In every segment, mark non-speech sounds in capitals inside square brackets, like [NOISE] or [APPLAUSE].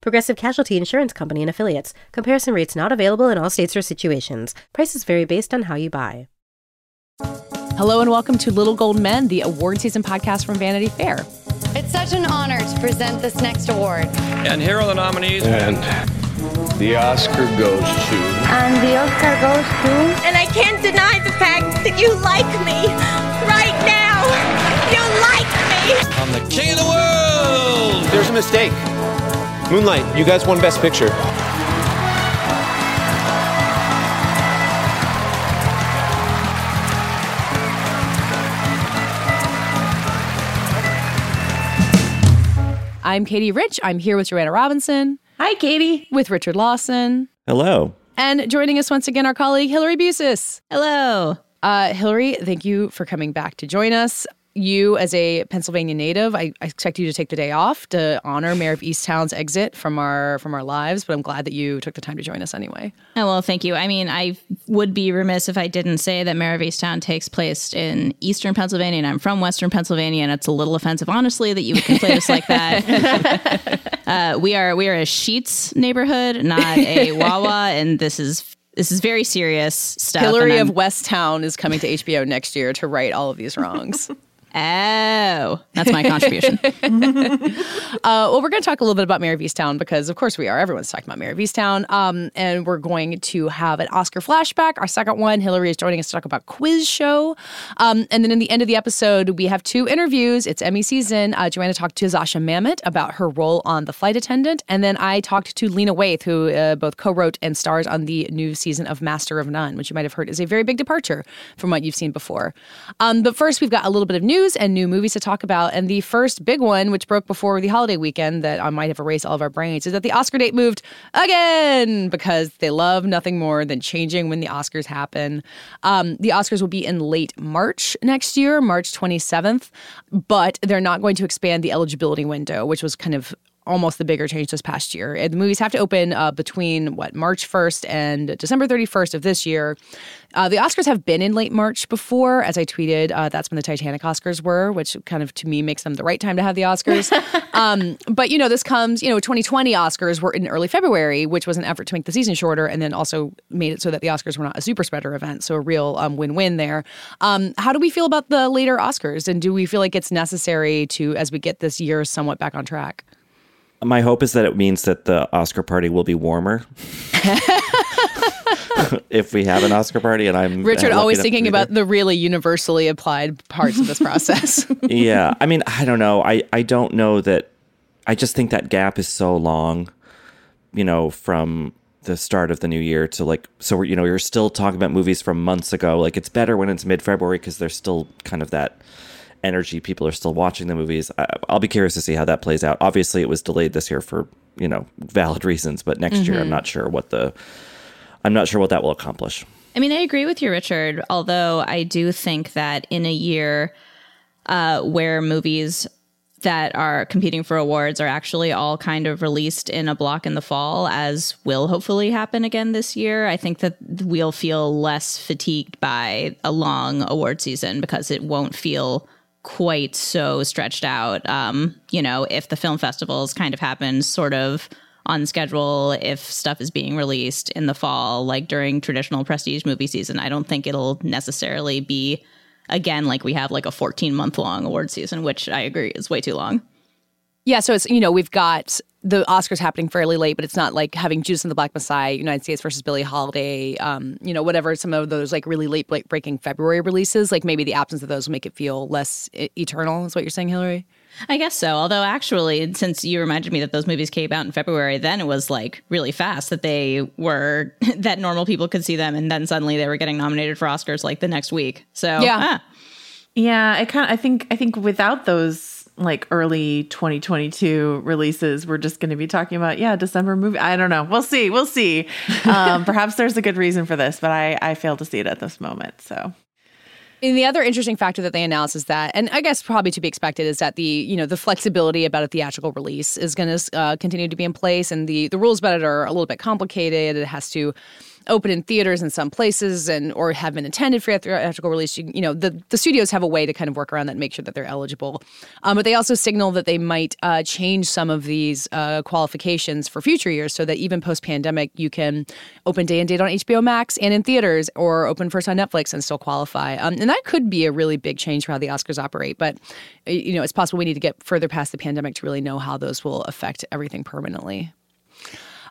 Progressive Casualty Insurance Company and Affiliates. Comparison rates not available in all states or situations. Prices vary based on how you buy. Hello and welcome to Little Gold Men, the award season podcast from Vanity Fair. It's such an honor to present this next award. And here are the nominees. And the Oscar goes to. And the Oscar goes to. And I can't deny the fact that you like me right now. You like me. I'm the king of the world. There's a mistake. Moonlight, you guys won Best Picture. I'm Katey Rich. I'm here with Joanna Robinson. Hi, Katie. With Richard Lawson. Hello. And joining us once again, our colleague Hillary Busis. Hello. Uh, Hillary, thank you for coming back to join us you, as a Pennsylvania native, I, I, expect you to take the day off to honor Mare of Easttown's exit from our from our lives. But I'm glad that you took the time to join us anyway. Oh well, thank you. I mean, I would be remiss if I didn't say that Mare of Easttown takes place in Eastern Pennsylvania, and I'm from Western Pennsylvania, and it's a little offensive, honestly, that you would conflate us like that. [LAUGHS] uh, we are we are a Sheetz neighborhood, not a [LAUGHS] Wawa, and this is this is very serious stuff. Hillary of Westtown is coming to HBO next year to right all of these wrongs. [LAUGHS] Oh, that's my contribution. [LAUGHS] uh, well, we're going to talk a little bit about Mare of Easttown because, of course, we are. Everyone's talking about Mare of Easttown. Um, and we're going to have an Oscar flashback. Our second one, Hillary is joining us to talk about Quiz Show. Um, and then in the end of the episode, we have two interviews. It's Emmy season. Uh, Joanna talked to Zosia Mamet about her role on The Flight Attendant. And then I talked to Lena Waithe, who uh, both co wrote and stars on the new season of Master of None, which you might have heard is a very big departure from what you've seen before. Um, but first, we've got a little bit of news news and new movies to talk about. And the first big one, which broke before the holiday weekend, that I might have erased all of our brains, is that the Oscar date moved again because they love nothing more than changing when the Oscars happen. Um, the Oscars will be in late March next year, March 27th, but they're not going to expand the eligibility window, which was kind of almost the bigger change this past year. And the movies have to open uh, between what March 1st and December 31st of this year. Uh, the Oscars have been in late March before, as I tweeted. Uh, that's when the Titanic Oscars were, which kind of to me makes them the right time to have the Oscars. [LAUGHS] um, but you know, this comes. You know, 2020 Oscars were in early February, which was an effort to make the season shorter, and then also made it so that the Oscars were not a super spreader event. So a real um, win-win there. Um, how do we feel about the later Oscars, and do we feel like it's necessary to, as we get this year somewhat back on track? My hope is that it means that the Oscar party will be warmer. [LAUGHS] if we have an Oscar party, and I'm Richard always thinking about the really universally applied parts of this process. [LAUGHS] yeah, I mean, I don't know. I I don't know that. I just think that gap is so long. You know, from the start of the new year to like, so we're you know, you're still talking about movies from months ago. Like, it's better when it's mid February because there's still kind of that energy. People are still watching the movies. I, will be curious to see how that plays out. Obviously, it was delayed this year for you know valid reasons, but next mm-hmm. year I'm not sure what the I'm not sure what that will accomplish. I mean, I agree with you, Richard. Although I do think that in a year uh, where movies that are competing for awards are actually all kind of released in a block in the fall, as will hopefully happen again this year. I think that we'll feel less fatigued by a long award season because it won't feel quite so stretched out. Um, you know, if the film festivals kind of happen sort of on schedule, if stuff is being released in the fall, like during traditional prestige movie season, I don't think it'll necessarily be again like we have like a 14 month long award season, which I agree is way too long. Yeah, so it's you know we've got the Oscars happening fairly late, but it's not like having Judas and the Black Messiah, United States versus Billie Holiday, um, you know, whatever some of those like really late breaking February releases. Like maybe the absence of those will make it feel less e- eternal. Is what you're saying, Hillary? I guess so. Although actually, since you reminded me that those movies came out in February, then it was like really fast that they were [LAUGHS] that normal people could see them, and then suddenly they were getting nominated for Oscars like the next week. So yeah, ah. yeah. I kind of I think I think without those like early 2022 releases, we're just going to be talking about yeah December movie. I don't know. We'll see. We'll see. [LAUGHS] Um, perhaps there's a good reason for this, but I I fail to see it at this moment. So. And the other interesting factor that they announced is that, and I guess probably to be expected, is that the you know the flexibility about a theatrical release is going to uh, continue to be in place, and the the rules about it are a little bit complicated. It has to open in theaters in some places and or have been intended for theatrical release. You, you, know, the, the studios have a way to kind of work around that and make sure that they're eligible. Um, but they also signal that they might uh, change some of these uh, qualifications for future years so that even post pandemic, you can open day and date on HBO Max and in theaters or open first on Netflix and still qualify. Um, and that could be a really big change for how the Oscars operate. But, you know, it's possible we need to get further past the pandemic to really know how those will affect everything permanently.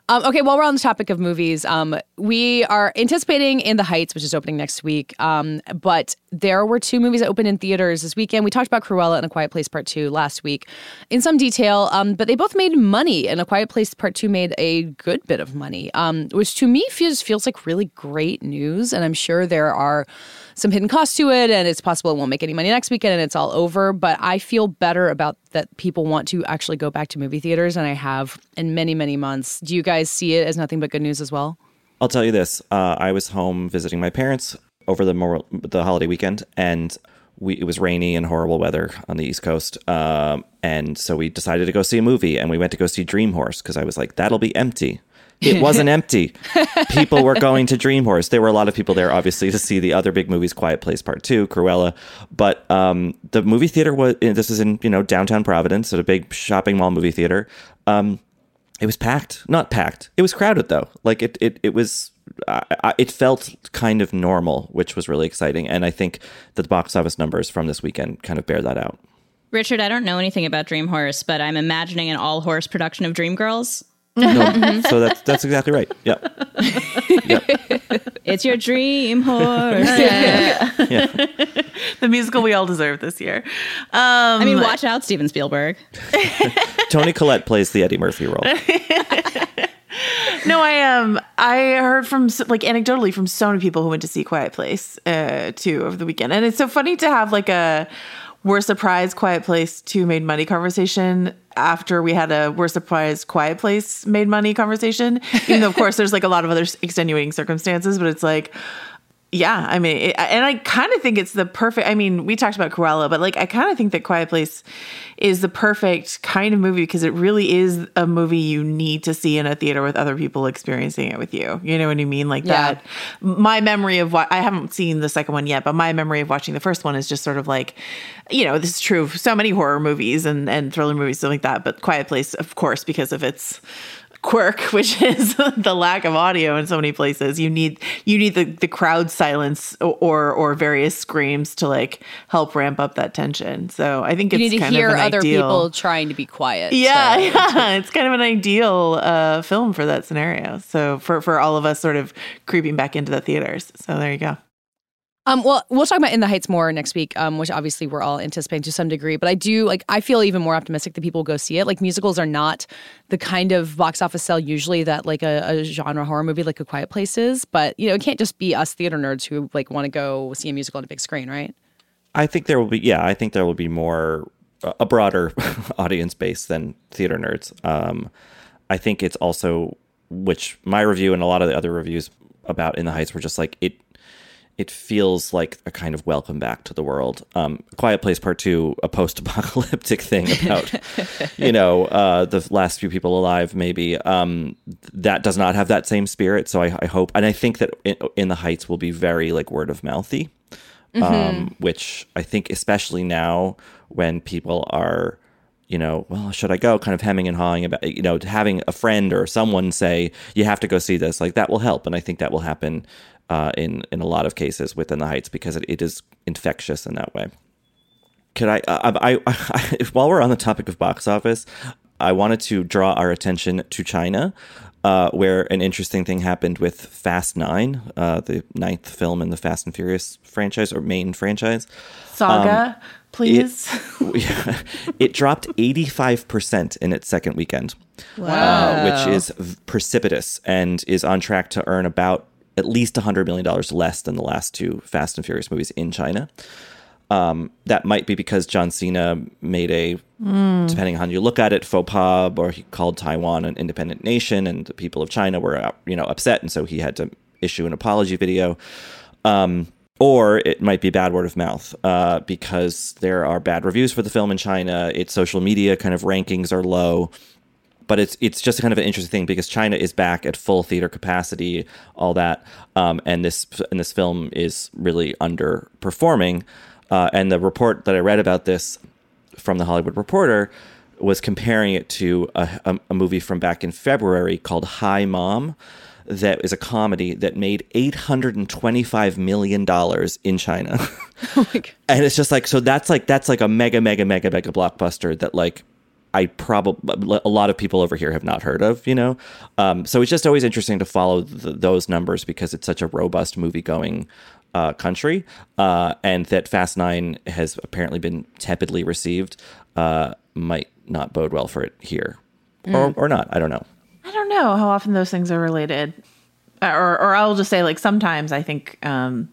Um, okay, while we're on the topic of movies, um, we are anticipating In the Heights, which is opening next week. Um, but there were two movies that opened in theaters this weekend. We talked about Cruella and A Quiet Place Part 2 last week in some detail, um, but they both made money, and A Quiet Place Part 2 made a good bit of money, um, which to me feels, feels like really great news. And I'm sure there are some hidden costs to it, and it's possible it won't make any money next weekend and it's all over. But I feel better about that people want to actually go back to movie theaters and I have in many, many months. Do you guys see it as nothing but good news as well? I'll tell you this: uh, I was home visiting my parents over the the holiday weekend, and we, it was rainy and horrible weather on the East Coast. Um, and so we decided to go see a movie, and we went to go see Dream Horse because I was like, that'll be empty. It [LAUGHS] wasn't empty. People were going to Dream Horse. There were a lot of people there, obviously, to see the other big movies, Quiet Place Part Two, Cruella. But um, the movie theater was. This is in you know downtown Providence at a big shopping mall movie theater. Um, it was packed. Not packed. It was crowded though. Like it. It. It was. I, it felt kind of normal, which was really exciting. And I think that the box office numbers from this weekend kind of bear that out. Richard, I don't know anything about Dream Horse, but I'm imagining an all horse production of Dreamgirls. No, [LAUGHS] so that's that's exactly right. Yeah. It's your dream horse. [LAUGHS] [LAUGHS] yeah. the musical we all deserve this year. Um, I mean, watch out, Steven Spielberg. Toni Collette plays the Eddie Murphy role. no, I am. Um, I heard from like anecdotally from so many people who went to see Quiet Place uh, too over the weekend, and it's so funny to have like a we're surprised Quiet Place 2 made money conversation after we had a we're surprised Quiet Place made money conversation. Even though, of course, there's like a lot of other extenuating circumstances, but it's like, yeah, I mean, it, and I kind of think it's the perfect. I mean, we talked about Cruella, but like, I kind of think that Quiet Place is the perfect kind of movie because it really is a movie you need to see in a theater with other people experiencing it with you. You know what I mean? Like yeah. that. My memory of what I haven't seen the second one yet, but my memory of watching the first one is just sort of like, you know, this is true of so many horror movies and and thriller movies, stuff like that. But Quiet Place, of course, because of its quirk, [LAUGHS] which is [LAUGHS] the lack of audio in so many places. You need you need the, the crowd silence or or various screams to like help ramp up that tension. So I think you it's need to hear other ideal, people trying to be quiet. Yeah, so. [LAUGHS] yeah, it's kind of an ideal uh, film for that scenario. So for for all of us sort of creeping back into the theaters. So there you go. Um, well, we'll talk about In the Heights more next week, um, which obviously we're all anticipating to some degree. But I do like I feel even more optimistic that people will go see it. Like musicals are not the kind of box office sell usually that like a, a genre horror movie like A Quiet Place is. But you know, it can't just be us theater nerds who like want to go see a musical on a big screen, right? I think there will be yeah, I think there will be more a broader [LAUGHS] audience base than theater nerds. Um, I think it's also which my review and a lot of the other reviews about In the Heights were just like it it feels like a kind of welcome back to the world. Um, Quiet Place Part Two, a post-apocalyptic [LAUGHS] thing about, you know, uh, the last few people alive. Maybe um, that does not have that same spirit. So I, I hope, and I think that in, in, the Heights will be very like word of mouthy, mm-hmm. um, which I think especially now when people are you know, well, should I go? Kind of hemming and hawing about, you know, having a friend or someone say, you have to go see this, like that will help. And I think that will happen uh, in in a lot of cases within the Heights because it, it is infectious in that way. Could I, uh, I, I, [LAUGHS] if, while we're on the topic of box office, I wanted to draw our attention to China, uh, where an interesting thing happened with Fast Nine, uh, the ninth film in the Fast and Furious franchise or main franchise. Saga, um, please. It, [LAUGHS] [LAUGHS] it dropped 85% in its second weekend. Wow. Uh, which is precipitous and is on track to earn about at least $100 million less than the last two Fast and Furious movies in China. Um, that might be because John Cena made a, depending on how you look at it, faux pas, or he called Taiwan an independent nation, and the people of China were, you know, upset, and so he had to issue an apology video. Um, or it might be bad word of mouth uh, because there are bad reviews for the film in China. Its social media kind of rankings are low but it's it's just kind of an interesting thing because China is back at full theater capacity, all that, um, and this and this film is really underperforming. Uh, and the report that I read about this from the Hollywood Reporter was comparing it to a, a, a movie from back in February called Hi Mom, that is a comedy that made eight hundred and twenty-five million dollars in China. [LAUGHS] and it's just like so that's like that's like a mega mega mega mega blockbuster that like I probably a lot of people over here have not heard of, you know. Um, so it's just always interesting to follow th- those numbers because it's such a robust movie going uh, country, uh, and that Fast Nine has apparently been tepidly received. Uh, might not bode well for it here, or or not. I don't know. I don't know how often those things are related, Uh, or or I'll just say like sometimes I think um,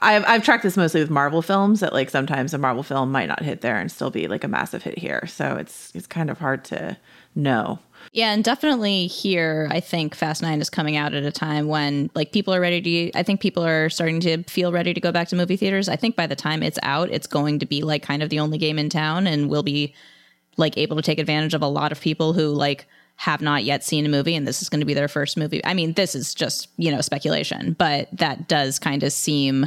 I've I've tracked this mostly with Marvel films that like sometimes a Marvel film might not hit there and still be like a massive hit here, so it's it's kind of hard to know. Yeah, and definitely here, I think Fast Nine is coming out at a time when like people are ready to. I think people are starting to feel ready to go back to movie theaters. I think by the time it's out, it's going to be like kind of the only game in town, and we'll be like able to take advantage of a lot of people who like have not yet seen a movie and this is going to be their first movie. I mean, this is just, you know, speculation, but that does kind of seem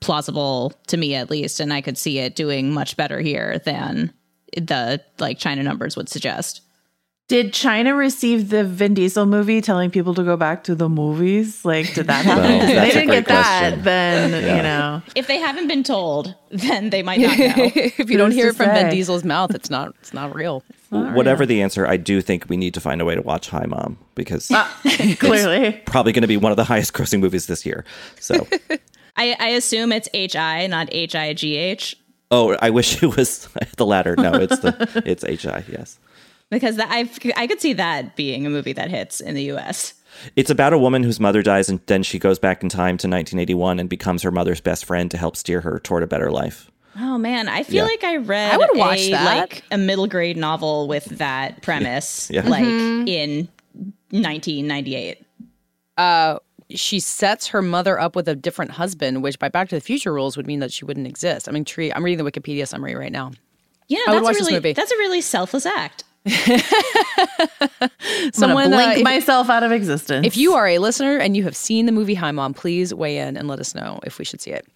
plausible to me at least and I could see it doing much better here than the like China numbers would suggest. Did China receive the Vin Diesel movie telling people to go back to the movies? Like, did that [LAUGHS] happen? Well, they didn't great get that, question. then Yeah. you know. If they haven't been told, then they might not know. [LAUGHS] if you don't hear it from Ben say? Diesel's mouth, it's not it's not real. [LAUGHS] Whatever the answer, I do think we need to find a way to watch Hi Mom because ah, Clearly, probably going to be one of the highest grossing movies this year. So, I, I assume it's H I, not H I G H. oh, I wish it was [LAUGHS] the latter. No, it's the [LAUGHS] it's HI. Yes. Because that I I could see that being a movie that hits in the U.S. It's about a woman whose mother dies, and then she goes back in time to 1981 and becomes her mother's best friend to help steer her toward a better life. Oh man, I feel Yeah. like I read I would watch a, that. like a middle grade novel with that premise, Yeah. like Mm-hmm. in 1998. Uh, she sets her mother up with a different husband, which by Back to the Future rules would mean that she wouldn't exist. I mean, Tree, I'm reading the Wikipedia summary right now. You I know, would watch that's a this really movie. that's a really selfless act. [LAUGHS] Someone, uh, blink if- myself out of existence. If you are a listener and you have seen the movie Hi Mom, please weigh in and let us know if we should see it.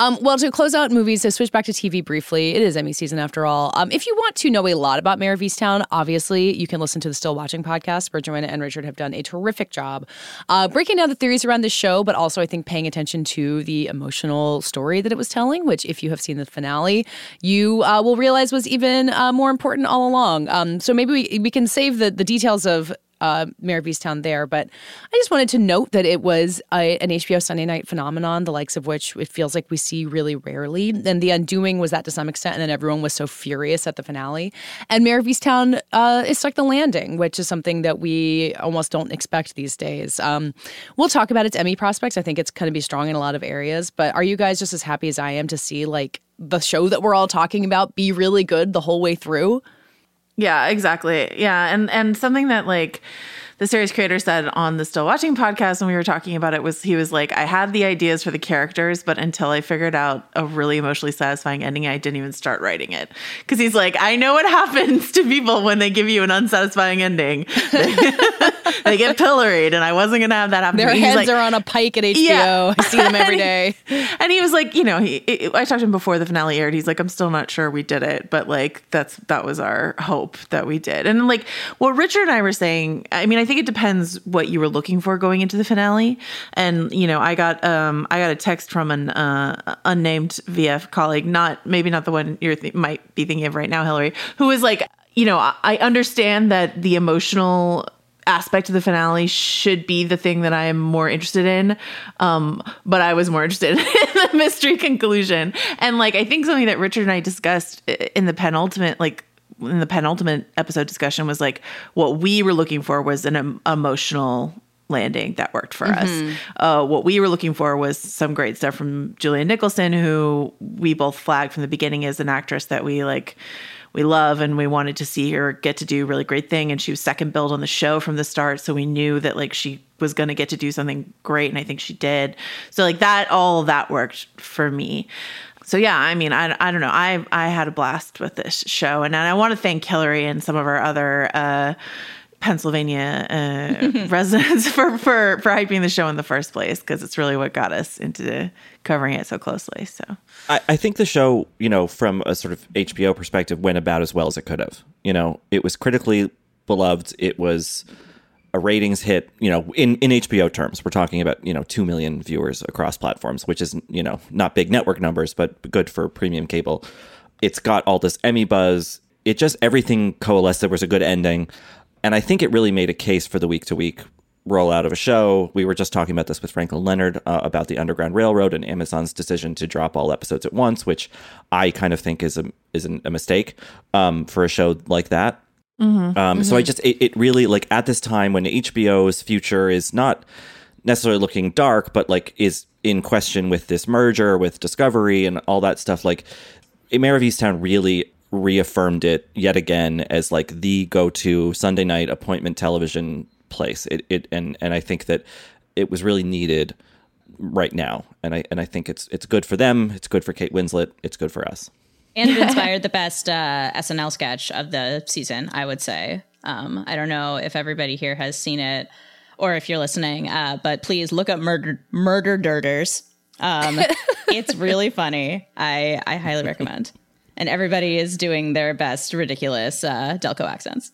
Um, well, to close out movies, to switch back to TV briefly, it is Emmy season after all. Um, if you want to know a lot about Mare of Easttown, obviously you can listen to the Still Watching podcast, where Joanna and Richard have done a terrific job uh, breaking down the theories around the show, but also I think paying attention to the emotional story that it was telling, which, if you have seen the finale, you uh, will realize was even uh, more important all along. Um, so maybe we, we can save the, the details of uh, Mare of Easttown there. But I just wanted to note that it was a, an HBO Sunday night phenomenon, the likes of which it feels like we see really rarely. And The Undoing was that to some extent, and then everyone was so furious at the finale. And Mare of Easttown uh, is stuck the landing, which is something that we almost don't expect these days. Um, we'll talk about its Emmy prospects. I think it's going to be strong in a lot of areas. But are you guys just as happy as I am to see like the show that we're all talking about be really good the whole way through? Yeah, exactly. Yeah, and and something that like the series creator said on the Still Watching podcast when we were talking about it was he was like, I had the ideas for the characters, but until I figured out a really emotionally satisfying ending, I didn't even start writing it. Because he's like, I know what [LAUGHS] happens to people when they give you an unsatisfying ending. [LAUGHS] they get pilloried, and I wasn't gonna have that happen. Their. Heads like- are on a pike at HBO. Yeah. I see them every [LAUGHS] day. and he was like, you know, he I talked to him before the finale aired. He's like, I'm still not sure we did it, but like that's that was our hope that we did. And like what Richard and I were saying, I mean, I think it depends what you were looking for going into the finale. And you know, I got um I got a text from an uh, unnamed VF colleague, not maybe not the one you th- might be thinking of right now, Hillary, who was like, you know, I, I understand that the emotional aspect of the finale should be the thing that I am more interested in. Um, but I was more interested [LAUGHS] in the mystery conclusion. And like I think something that Richard and I discussed in the penultimate like in the penultimate episode discussion was like what we were looking for was an em- emotional landing that worked for mm-hmm. us. Uh, what we were looking for was some great stuff from Julianne Nicholson, who we both flagged from the beginning as an actress that we like we love and we wanted to see her get to do a really great thing and she was second build on the show from the start so we knew that like she was going to get to do something great and i think she did so like that all that worked for me so yeah i mean i, I don't know i i had a blast with this show and, and i want to thank hillary and some of our other uh Pennsylvania uh, [LAUGHS] residents for, for for hyping the show in the first place because it's really what got us into covering it so closely. So I, I think the show, you know, from a sort of HBO perspective, went about as well as it could have. You know, it was critically beloved. It was a ratings hit. You know, in in HBO terms, we're talking about you know two million viewers across platforms, which is you know not big network numbers, but good for premium cable. It's got all this Emmy buzz. It just everything coalesced. There was a good ending. And I think it really made a case for the week to week rollout of a show. We were just talking about this with Franklin Leonard uh, about the Underground Railroad and Amazon's decision to drop all episodes at once, which I kind of think is a is a mistake um, for a show like that. Mm-hmm. Um, mm-hmm. So I just it, it really like at this time when HBO's future is not necessarily looking dark, but like is in question with this merger with Discovery and all that stuff. Like Mare of Easttown really reaffirmed it yet again as like the go-to Sunday night appointment television place. It, it and and I think that it was really needed right now, and I and I think it's it's good for them. It's good for Kate Winslet. It's good for us. And [LAUGHS] it inspired the best uh, SNL sketch of the season, I would say. Um, I don't know if everybody here has seen it or if you're listening, uh, but please look up Murder Murder Dirters. Um, [LAUGHS] it's really funny. I I highly recommend and everybody is doing their best ridiculous uh, Delco accents.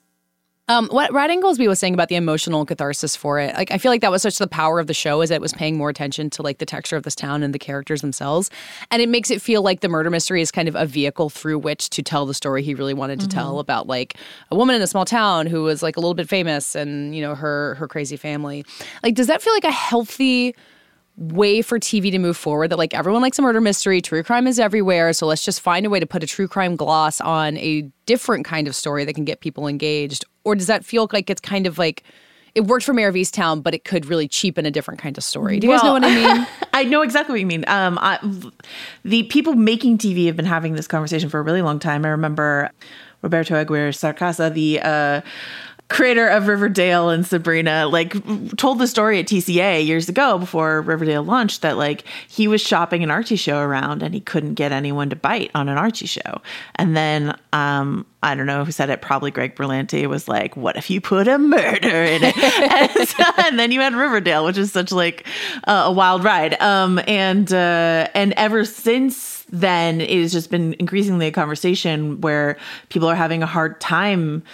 Um, what Brad Ingelsby was saying about the emotional catharsis for it, like I feel like that was such the power of the show, is that it was paying more attention to like the texture of this town and the characters themselves, and it makes it feel like the murder mystery is kind of a vehicle through which to tell the story he really wanted to mm-hmm. tell about like a woman in a small town who was like a little bit famous and you know her her crazy family. Like, does that feel like a healthy? Way for TV to move forward that like everyone likes a murder mystery, true crime is everywhere, so let's just find a way to put a true crime gloss on a different kind of story that can get people engaged? Or does that feel like it's kind of like it worked for Mare of Easttown, but it could really cheapen a different kind of story. Do you well, guys know what I mean? [LAUGHS] I know exactly what you mean. Um, I, the people making TV have been having this conversation for a really long time. I remember Roberto Aguirre-Sacasa, the uh, creator of Riverdale and Sabrina, like told the story at TCA years ago before Riverdale launched that like he was shopping an Archie show around and he couldn't get anyone to bite on an Archie show. And then um I don't know who said it, probably Greg Berlanti was like, What if you put a murder in it? [LAUGHS] and, so, and, then you had Riverdale, which is such like uh, a wild ride. Um and uh and ever since then it has just been increasingly a conversation where people are having a hard time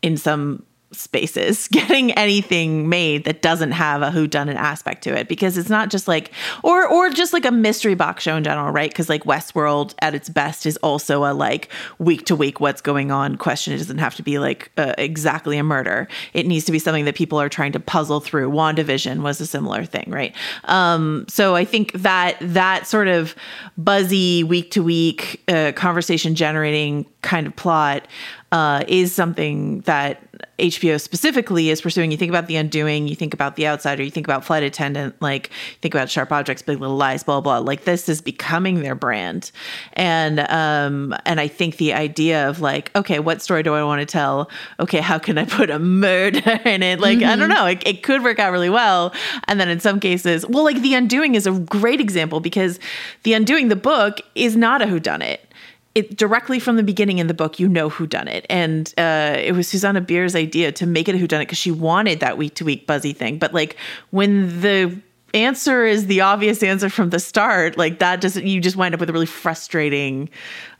in some spaces [LAUGHS] getting anything made that doesn't have a who done an aspect to it. Because it's not just like or or just like a mystery box show in general right? Because like westworld at its best is also a like week to week what's going on question. It doesn't have to be like uh, exactly a murder. It needs to be something that people are trying to puzzle through. Wandavision was a similar thing right? Um so i think that that sort of buzzy week to week uh, conversation generating kind of plot uh, is something that HBO specifically is pursuing. You think about The Undoing, you think about The Outsider, you think about Flight Attendant, like think about Sharp Objects, Big Little Lies, blah blah. Like this is becoming their brand, and um, and I think the idea of like, okay, what story do I want to tell? Okay, how can I put a murder [LAUGHS] in it? Like mm-hmm. I don't mm-hmm. know, it, it could work out really well, and then in some cases, well, like The Undoing is a great example because The Undoing, the book, is not a whodunit it directly from the beginning in the book, you know who done it, and uh, it was Susanne Bier's idea to make it a who done it because she wanted that week to week buzzy thing. But like when the answer is the obvious answer from the start, like that doesn't you just wind up with a really frustrating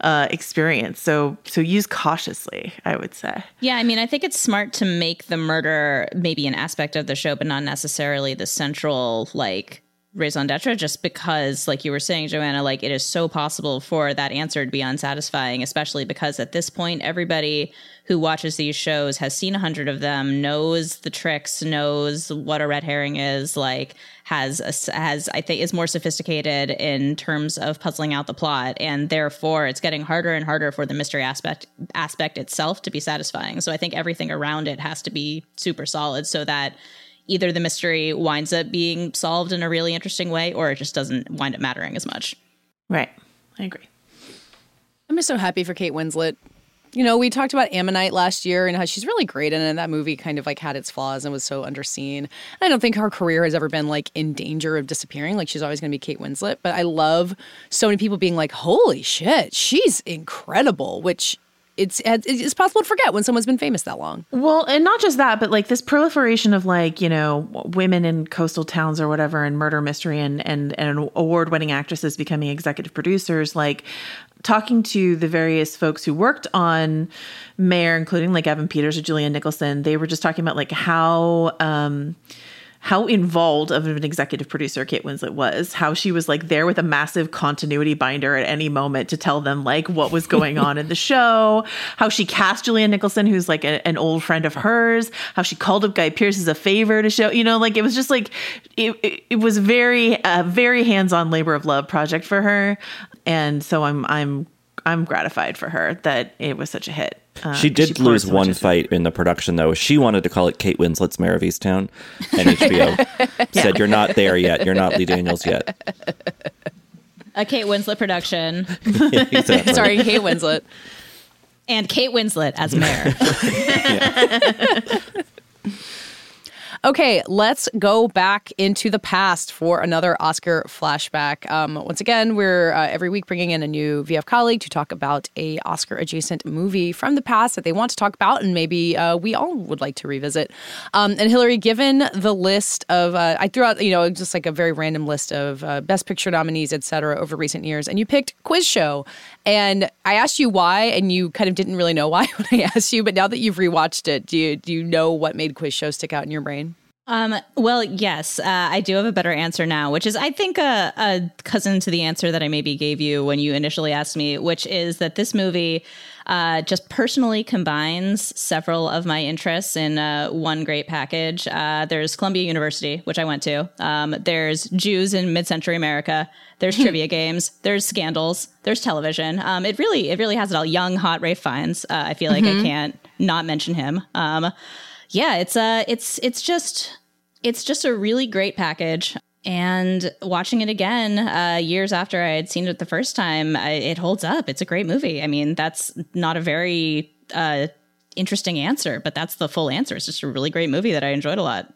uh, experience. So so use cautiously, I would say. Yeah, I mean, I think it's smart to make the murder maybe an aspect of the show, but not necessarily the central like raison d'etre just because like you were saying joanna like it is so possible for that answer to be unsatisfying especially because at this point everybody who watches these shows has seen a hundred of them knows the tricks knows what a red herring is like has a, has i think is more sophisticated in terms of puzzling out the plot. And therefore it's getting harder and harder for the mystery aspect aspect itself to be satisfying. So i think everything around it has to be super solid so that either the mystery winds up being solved in a really interesting way or it just doesn't wind up mattering as much. Right. I agree. I'm just so happy for Kate Winslet. You know, we talked about Ammonite last year and how she's really great in it. That movie kind of like had its flaws and was so underseen. I don't think her career has ever been like in danger of disappearing. Like she's always going to be Kate Winslet. But I love so many people being like, "Holy shit, she's incredible!" Which it's it's possible to forget when someone's been famous that long. Well, and not just that, but like this proliferation of like you know women in coastal towns or whatever, and murder mystery, and and and award winning actresses becoming executive producers. Like talking to the various folks who worked on Mare, including like Evan Peters or Julianne Nicholson, they were just talking about like how. um how involved of an executive producer Kate Winslet was, how she was like there with a massive continuity binder at any moment to tell them like what was going on in the show, how she cast Julianne Nicholson, who's like a, an old friend of hers, how she called up Guy Pearce as a favor to show, you know, like it was just like, it, it, it was very, a very hands-on labor of love project for her. And so I'm, I'm, I'm gratified for her that it was such a hit. Uh, she did she lose so one fight in the production, though. She wanted to call it Kate Winslet's Mare of Easttown, and HBO [LAUGHS] yeah. said, "You're not there yet. You're not Lee Daniels yet." A Kate Winslet production. yeah, [LAUGHS] exactly. Sorry, Kate Winslet. And Kate Winslet as Mare. [LAUGHS] Okay, let's go back into the past for another Oscar flashback. Um, once again, we're uh, every week bringing in a new VF colleague to talk about a Oscar adjacent movie from the past that they want to talk about, and maybe uh, we all would like to revisit. Um, and Hillary, given the list of, uh, I threw out, you know, just like a very random list of uh, Best Picture nominees, et cetera, over recent years, and you picked Quiz Show. And I asked you why, and you kind of didn't really know why [LAUGHS] when I asked you. But now that you've rewatched it, do you do you know what made Quiz Show stick out in your brain? Um, well, yes, uh, I do have a better answer now, which is, I think, a, a, cousin to the answer that I maybe gave you when you initially asked me, which is that this movie uh, just personally combines several of my interests in uh, one great package. Uh, there's Columbia University, which I went to. Um, there's Jews in mid-century America. There's trivia games. There's scandals. There's television. Um, it really, it really has it all. Young, hot Ralph Fiennes. Uh, I feel like mm-hmm. I can't not mention him. Um, yeah, it's uh it's it's just it's just a really great package. And watching it again uh, years after I had seen it the first time, I, it holds up. It's a great movie. I mean, that's not a very uh, interesting answer, but that's the full answer. It's just a really great movie that I enjoyed a lot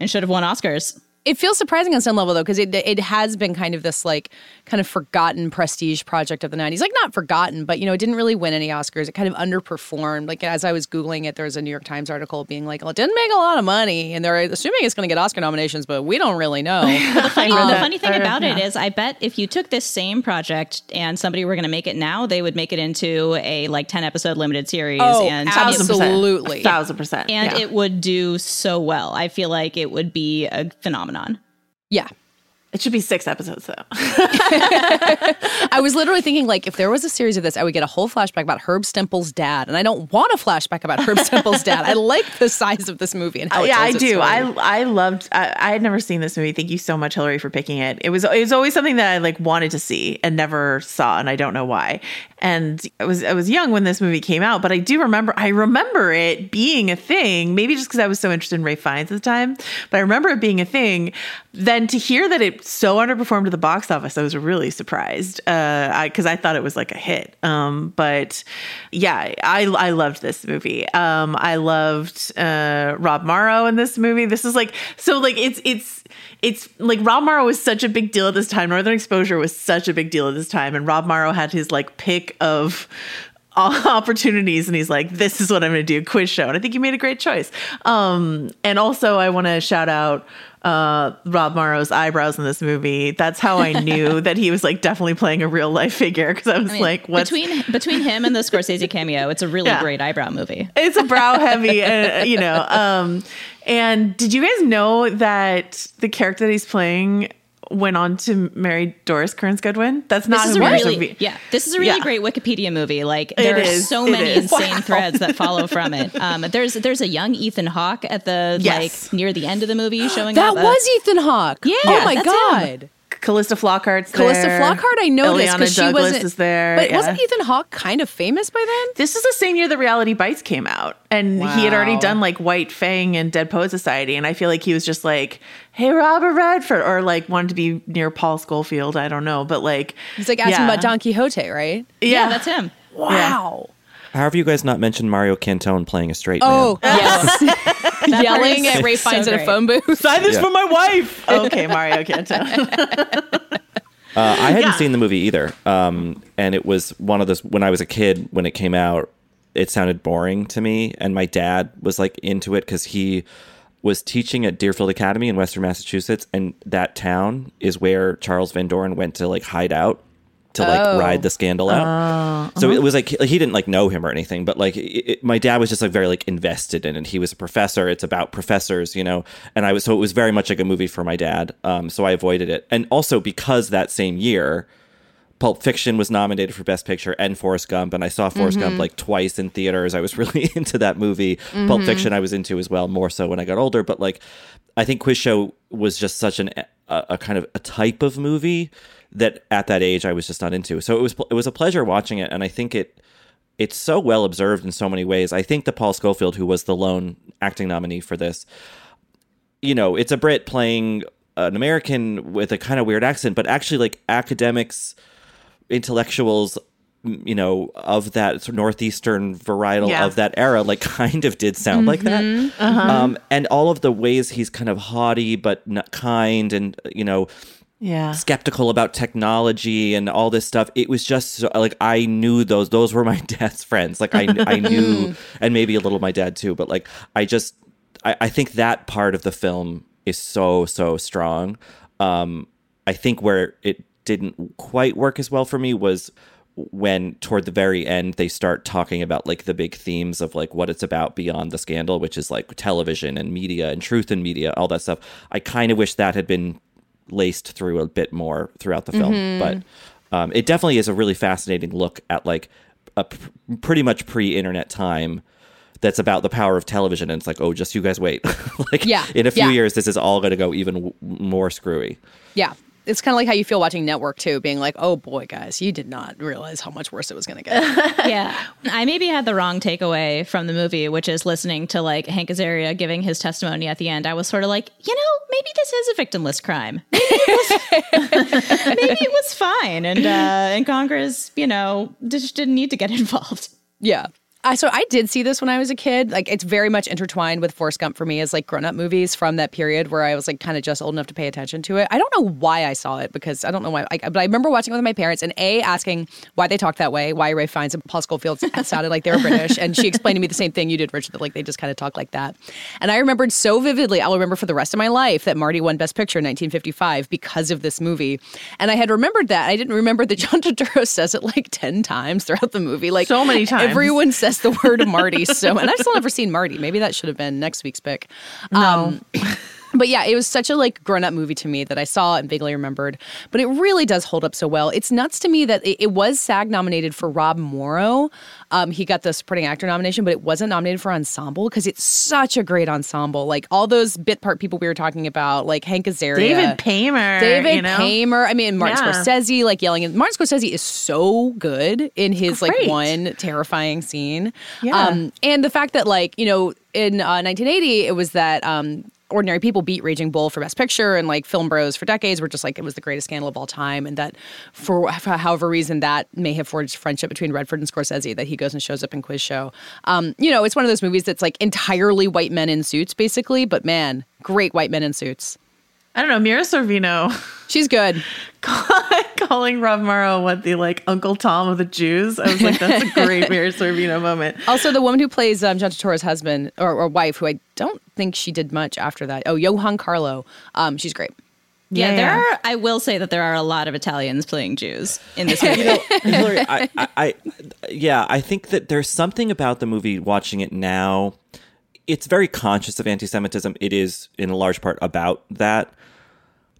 and should have won Oscars. It feels surprising on some level though, because it it has been kind of this like kind of forgotten prestige project of the '90s. Like not forgotten, but you know, it didn't really win any Oscars. It kind of underperformed. Like as I was googling it, there was a New York Times article being like, "Well, it didn't make a lot of money, and they're assuming it's going to get Oscar nominations, but we don't really know." [LAUGHS] the funny, um, the funny thing about yeah. it is, I bet if you took this same project and somebody were going to make it now, they would make it into a like ten episode limited series. Oh, and absolutely, thousand percent, and yeah. it would do so well. I feel like it would be a phenomenon phenomenon. Yeah. It should be six episodes though. [LAUGHS] I was literally thinking like if there was a series of this, I would get a whole flashback about Herb Stempel's dad, and I don't want a flashback about Herb Stempel's dad. I like the size of this movie and how. Uh, yeah, I do. I I loved. I, I, had never seen this movie. Thank you so much, Hillary, for picking it. It was it was always something that I like wanted to see and never saw, and I don't know why. And I was I was young when this movie came out, but I do remember I remember it being a thing. Maybe just because I was so interested in Ralph Fiennes at the time, but I remember it being a thing. Then to hear that it so underperformed at the box office, I was really surprised because uh, I, I, thought it was like a hit. Um, but yeah, I I loved this movie. Um, I loved uh, Rob Morrow in this movie. This is like so like it's it's it's like Rob Morrow was such a big deal at this time. Northern Exposure was such a big deal at this time, and Rob Morrow had his like pick of [LAUGHS] opportunities. And he's like this is what i'm going to do quiz show. And i think you made a great choice. Um and also i want to shout out uh, Rob Morrow's eyebrows in this movie. That's how I knew [LAUGHS] that he was like definitely playing a real life figure because I was I mean, like, what between between him and the Scorsese cameo? It's a really yeah. great eyebrow movie. It's a brow heavy, [LAUGHS] uh, you know. Um, and did you guys know that the character that he's playing went on to marry Doris Kearns Goodwin. That's not this is a really, yeah. This is a really yeah. great Wikipedia movie. Like there it are is. so it many is. insane wow. threads that follow from it. [LAUGHS] Um, there's there's a young Ethan Hawke at the yes. like near the end of the movie showing that [GASPS] up. That was Ethan Hawke. Yeah. Oh my god. Him. Calista Flockhart's Calista there. Flockhart, I noticed Illeana because she Douglas wasn't. is there. but yeah. wasn't Ethan Hawke kind of famous by then? This is the same year that Reality Bites came out, and he had already done like White Fang and Dead Poet Society, and I feel like he was just like, "Hey, Robert Redford," or like wanted to be near Paul Scofield. I don't know, but like He's like asking yeah. about Don Quixote, right? Yeah, that's him. Wow. How have you guys not mentioned Mario Cantone playing a straight Oh man? yes, [LAUGHS] [LAUGHS] [LAUGHS] yelling at Ralph so Fiennes in a phone booth. [LAUGHS] Sign this Yeah. for my wife. okay, Mario Canto. [LAUGHS] Uh, I hadn't Yeah. seen the movie either, um, and it was one of those when I was a kid when it came out. It sounded boring to me, and my dad was like into it because he was teaching at Deerfield Academy in Western Massachusetts, and that town is where Charles Van Doren went to like hide out to like Oh. ride the scandal out. so it was like he didn't like know him or anything, but like it, it- my dad was just like very like invested in it. He was a professor. It's about professors, you know, and I was so it was very much like a movie for my dad. Um, so I avoided it, and also because that same year. Pulp Fiction was nominated for Best Picture and Forrest Gump, and I saw Forrest Gump mm-hmm. like twice in theaters. I was [LAUGHS] really into that movie. Pulp mm-hmm. Fiction I was into as well, more so when I got older. But like, I think Quiz Show was just such an a, a kind of a type of movie that at that age I was just not into. So it was it was a pleasure watching it, and I think it it's so well observed in so many ways. I think that Paul Scofield, who was the lone acting nominee for this, you know, it's a Brit playing an American with a kind of weird accent, but actually like academics, intellectuals, you know, of that sort of northeastern varietal Yeah. of that era, like [LAUGHS] kind of did sound like that. Um, and all of the ways he's kind of haughty but not kind, and you know, yeah, skeptical about technology and all this stuff. It was just so, like I knew those; those were my [LAUGHS] dad's friends. Like I, I [LAUGHS] knew, and maybe a little my dad too. But like I just, I, I think that part of the film is so so strong. Um, I think where it didn't quite work as well for me was when toward the very end they start talking about like the big themes of like what it's about beyond the scandal which is like television and media and truth in media all that stuff i kind of wish that had been laced through a bit more throughout the film but um, it definitely is a really fascinating look at like a pretty much pre-internet time that's about the power of television and it's like oh just you guys wait [LAUGHS] like Yeah, in a few yeah. years this is all going to go even w- more screwy Yeah. It's kind of like how you feel watching Network too, being like, "Oh boy, guys, you did not realize how much worse it was going to get." [LAUGHS] yeah. I maybe had the wrong takeaway from the movie, which is listening to like Hank Azaria giving his testimony at the end. I was sort of like, you know, maybe this is a victimless crime. Maybe it was, [LAUGHS] maybe it was fine, and uh, and Congress, you know, just didn't need to get [LAUGHS] involved. Yeah. I, so I did see this when I was a kid. Like it's very much intertwined with Forrest Gump for me as like grown up movies from that period where I was like kind of just old enough to pay attention to it. I don't know why I saw it because I don't know why. Like, but I remember watching it with my parents and a asking why they talked that way, why Ralph Fiennes and Paul Scofield [LAUGHS] sounded like they were British, and she explained to me the same thing you did, Richard, that like they just kind of talk like that. And I remembered so vividly. I'll remember for the rest of my life that Marty won Best Picture in 1955 because of this movie, and I had remembered that. I didn't remember that [LAUGHS] John Turturro says it like ten times throughout the movie, like So many times. Everyone says the word Marty. So, and I've still never seen Marty. Maybe that should have been next week's pick. No. Um, [LAUGHS] But yeah, it was such a like grown up movie to me that I saw and vaguely remembered. But it really does hold up so well. It's nuts to me that it, it was SAG nominated for Rob Morrow. Um, he got the supporting actor nomination, but it wasn't nominated for ensemble because it's such a great ensemble. Like all those bit part people we were talking about, like Hank Azaria, David Paymer, David you know? Paymer. I mean, Martin Yeah. Scorsese, like yelling. at Martin Scorsese is so good in his like one terrifying scene. Yeah. Um, and the fact that like you know in uh, 1980 it was that um, ordinary people beat raging bull for best picture and like film bros for decades were just like it was the greatest scandal of all time and that for, for however reason that may have forged friendship between redford and scorsese that he goes and shows up in quiz show. Um, you know it's one of those movies that's like entirely white men in suits basically but man great white men in suits. I don't know. Mira Sorvino. She's good [LAUGHS] calling Rob Morrow what the like Uncle Tom of the Jews. I was like, that's a great [LAUGHS] Mira Sorvino moment. also the woman who plays um, john turturro's husband or, or wife who i don't think she did much after that oh johann carlo um, she's great Yeah, Yeah, there are. I will say that there are a lot of Italians playing Jews in this [LAUGHS] movie. Hillary, I, I, I, yeah, I think that there's something about the movie watching it now. It's very conscious of anti-Semitism. It is in a large part about that,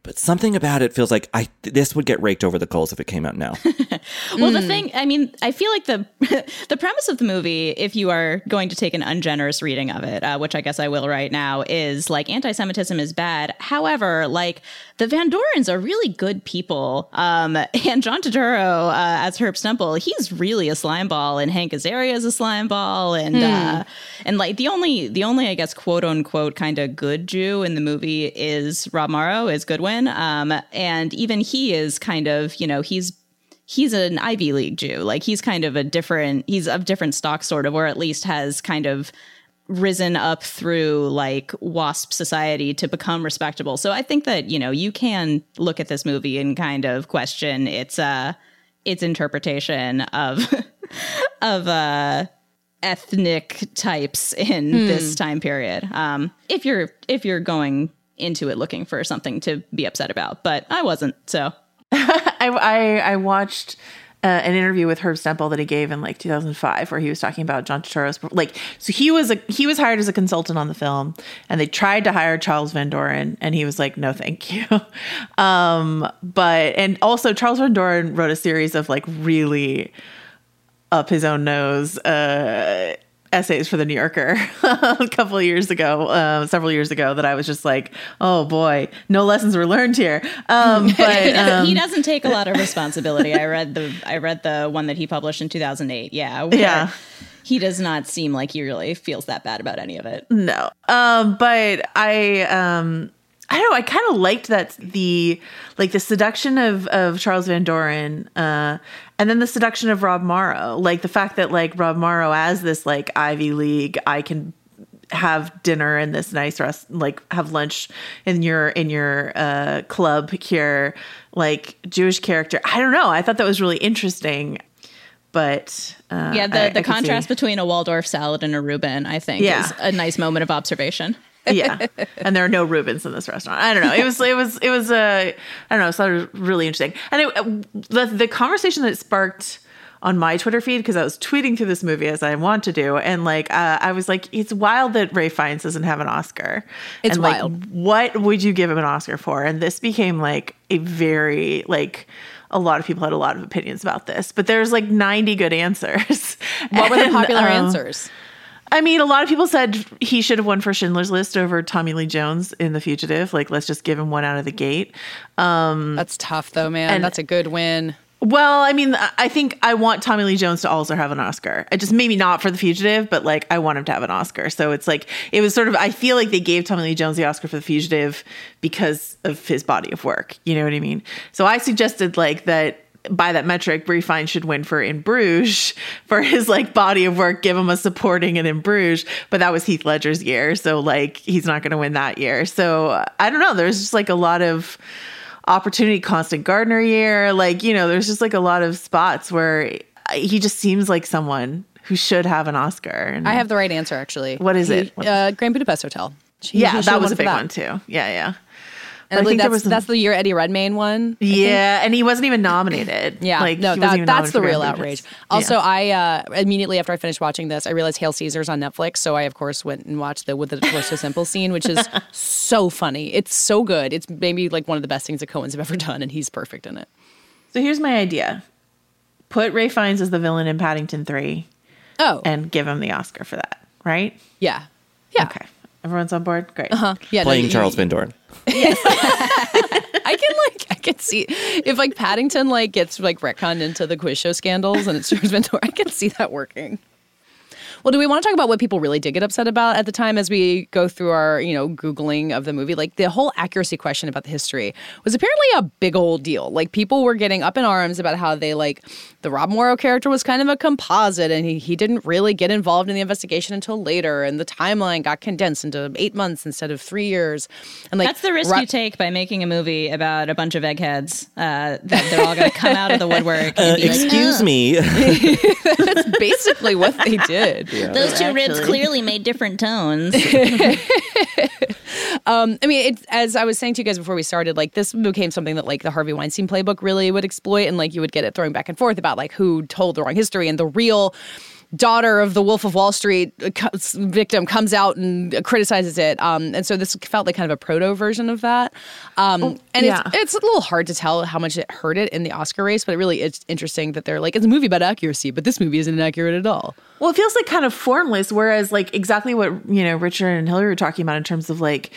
but something about it feels like I this would get raked over the coals if it came out now. [LAUGHS] Well, the thing, I mean, I feel like the [LAUGHS] the premise of the movie, if you are going to take an ungenerous reading of it, uh, which I guess I will right now, is like anti-Semitism is bad. However, like the Van Dorens are really good people, um, [LAUGHS] and John Turturro uh, as Herb Stempel, he's really a slime ball, and Hank Azaria is a slime ball, and uh, and like the only the only I guess quote unquote kind of good Jew in the movie is Rob Morrow is Goodwin, um, and even he is kind of you know he's he's an Ivy League Jew. Like he's kind of a different, he's of different stock, sort of, or at least has kind of risen up through like WASP society to become respectable. So I think that, you know, you can look at this movie and kind of question its uh its interpretation of [LAUGHS] of uh ethnic types in this time period. Um if you're if you're going into it looking for something to be upset about, but I wasn't. So [LAUGHS] I, I I watched uh, an interview with Herb Stempel that he gave in like 2005, where he was talking about John Turturro's like. So he was a he was hired as a consultant on the film, and they tried to hire Charles Van Doren, and he was like, "No, thank you." [LAUGHS] um, but and also Charles Van Doren wrote a series of like really up his own nose uh, essays for the New Yorker [LAUGHS] a couple of years ago, uh, several years ago, that I was just like, oh boy, no lessons were learned here. Um, [LAUGHS] but um, he doesn't take a lot of responsibility. I read the I read the one that he published in 2008. Yeah. Yeah. He does not seem like he really feels that bad about any of it. no, um, but I. Um, I don't know. I kind of liked that the like the seduction of of Charles Van Doren, uh, and then the seduction of Rob Morrow. Like the fact that like Rob Morrow as this like Ivy League, I can have dinner in this nice rest, like have lunch in your in your uh, club here, like Jewish character. I don't know. I thought that was really interesting, but uh, Yeah, the, I the see- contrast between a Waldorf salad and a Reuben, I think, Yeah. is a nice moment of observation. Yeah and there are no Reubens in this restaurant. I don't know. It was it was it was uh, I don't know. So it was really interesting. And it, the the conversation that sparked on my Twitter feed because I was tweeting through this movie as I want to do, and like uh, I was like, it's wild that Ralph Fiennes doesn't have an Oscar. It's and, like, wild. What would you give him an Oscar for? And this became like a very like. A lot of people had a lot of opinions about this, but there's like 90 good answers. What were the [LAUGHS] popular um, answers? I mean, a lot of people said he should have won for Schindler's List over Tommy Lee Jones in The Fugitive. Like, let's just give him one out of the gate. Um, That's tough, though, man. and- That's a good win. well, I mean, I think I want Tommy Lee Jones to also have an Oscar. I just maybe not for The Fugitive, but like I want him to have an Oscar. So it's like it was sort of. I feel like they gave Tommy Lee Jones the Oscar for The Fugitive because of his body of work. You know what I mean? So I suggested like that. By that metric, Ralph Fiennes should win for In Bruges for his like body of work. Give him a supporting and In Bruges, but that was Heath Ledger's year, so like he's not going to win that year. So I don't know. There's just like a lot of opportunity Constant Gardener year. Like, you know, there's just like a lot of spots where he just seems like someone who should have an Oscar. And I have the right answer, actually. What is He- it? Uh, Grand Budapest Hotel. Yeah, that was a big one too. Yeah, yeah. And I, believe there that's, was that's the year Eddie Redmayne won. I think. yeah, and he wasn't even nominated. Yeah, like no, that, that's the real outrage. Also, Yeah. I uh, immediately after I finished watching this, I realized Hail Caesar's on Netflix, so I of course went and watched the Would That It Were So Simple scene, which is [LAUGHS] so funny. It's so good. It's maybe like one of the best things that Coens have ever done, and he's perfect in it. so here's my idea: put Ralph Fiennes as the villain in Paddington Three, Oh, and give him the Oscar for that. Right? yeah, yeah, Okay. Everyone's on board. Great. uh-huh. yeah. no, Playing you- Charles Van Doren. [LAUGHS] I can like I can see if like Paddington like gets like retconned into the quiz show scandals and it's Charles Ventura. I can see that working. Well, do we want to talk about what people really did get upset about at the time as we go through our, you know, Googling of the movie? Like the whole accuracy question about the history was apparently a big old deal. Like people were getting up in arms about how they like the Rob Morrow character was kind of a composite and he, he didn't really get involved in the investigation until later and the timeline got condensed into eight months instead of three years. And like That's the risk Ro- you take by making a movie about a bunch of eggheads uh, that they're all going to come out of the woodwork. Uh, and be like, excuse "Oh, me. [LAUGHS] That's basically what they did. Those two ribs clearly made different tones. [LAUGHS] Um, I mean, it's as I was saying to you guys before we started, like this became something that like the Harvey Weinstein playbook really would exploit, and like you would get it throwing back and forth about like who told the wrong history and the real. Daughter of the Wolf of Wall Street victim comes out and criticizes it. Um, and so this felt like kind of a proto version of that. Um, and yeah. it's, it's a little hard to tell how much it hurt it in the Oscar race, but it really is interesting that they're like, it's a movie about accuracy, but this movie isn't accurate at all. Well, it feels like kind of formless, whereas like exactly what you know Richard and Hillary were talking about in terms of like.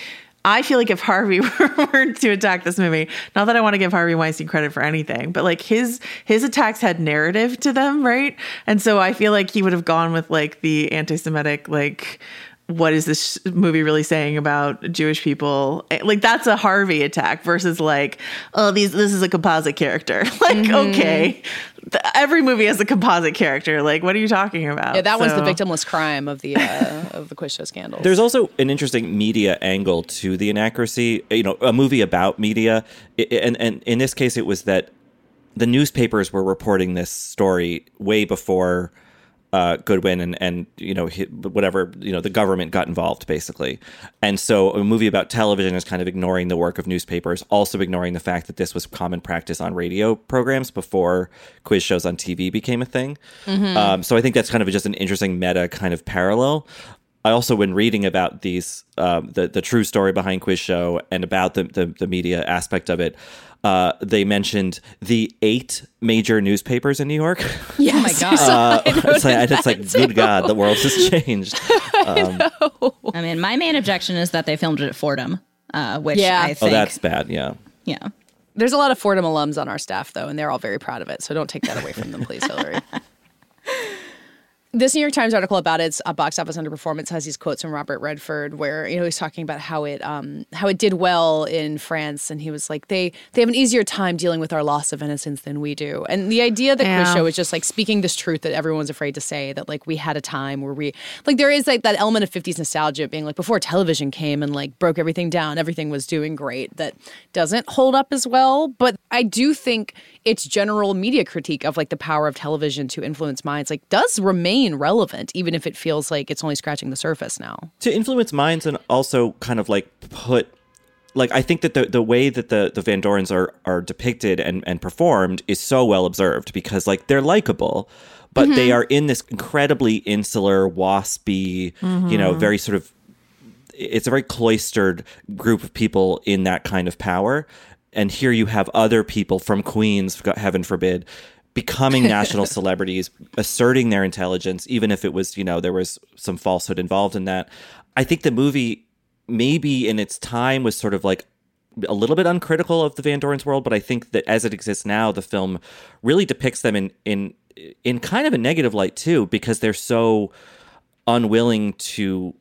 I feel like if Harvey [LAUGHS] were to attack this movie, not that I want to give Harvey Weinstein credit for anything, but like his his attacks had narrative to them, right? And so I feel like he would have gone with like the anti-Semitic, like what is this movie really saying about Jewish people? Like that's a Harvey attack versus like, oh, these this is a composite character. [LAUGHS] like, Mm-hmm. okay, Th- every movie has a composite character. Like, what are you talking about? Yeah, that one's the victimless crime of the uh, of the quiz show scandals. There's also an interesting media angle to the inaccuracy. You know, a movie about media, and and in this case, it was that the newspapers were reporting this story way before uh, Goodwin and and you know whatever you know the government got involved basically, and so a movie about television is kind of ignoring the work of newspapers, also ignoring the fact that this was common practice on radio programs before quiz shows on TV became a thing. Um, so I think that's kind of just an interesting meta kind of parallel. I also, when reading about these, um, the the true story behind Quiz Show and about the the, the media aspect of it, uh, they mentioned the eight major newspapers in New York. [LAUGHS] yeah, oh my god. Uh, [LAUGHS] it's like, it's like good God, the world has [LAUGHS] changed. Um, I mean, my main objection is that they filmed it at Fordham, uh, which Yeah. I think. oh, that's bad. Yeah. yeah. There's a lot of Fordham alums on our staff, though, and they're all very proud of it. So don't take that away from them, please, Hillary. This New York Times article about its uh, box office underperformance has these quotes from Robert Redford, where you know he's talking about how it um, how it did well in France, and he was like they they have an easier time dealing with our loss of innocence than we do. And the idea that Quiz Yeah. Show is just like speaking this truth that everyone's afraid to say that like we had a time where we like there is like that element of 50s nostalgia being like before television came and like broke everything down, everything was doing great. That doesn't hold up as well, but I do think its general media critique of like the power of television to influence minds like does remain relevant even if it feels like it's only scratching the surface now. to influence minds and also kind of like put like I think that the the way that the the Van Dorens are are depicted and and performed is so well observed because like they're likable but they mm-hmm. are in this incredibly insular waspy you know mm-hmm. very sort of it's a very cloistered group of people in that kind of power and here you have other people from queens heaven forbid becoming [LAUGHS] national celebrities asserting their intelligence even if it was you know there was some falsehood involved in that. I think the movie maybe in its time was sort of like a little bit uncritical of the Van Doren's world, but I think that as it exists now, the film really depicts them in in in kind of a negative light too, because they're so unwilling to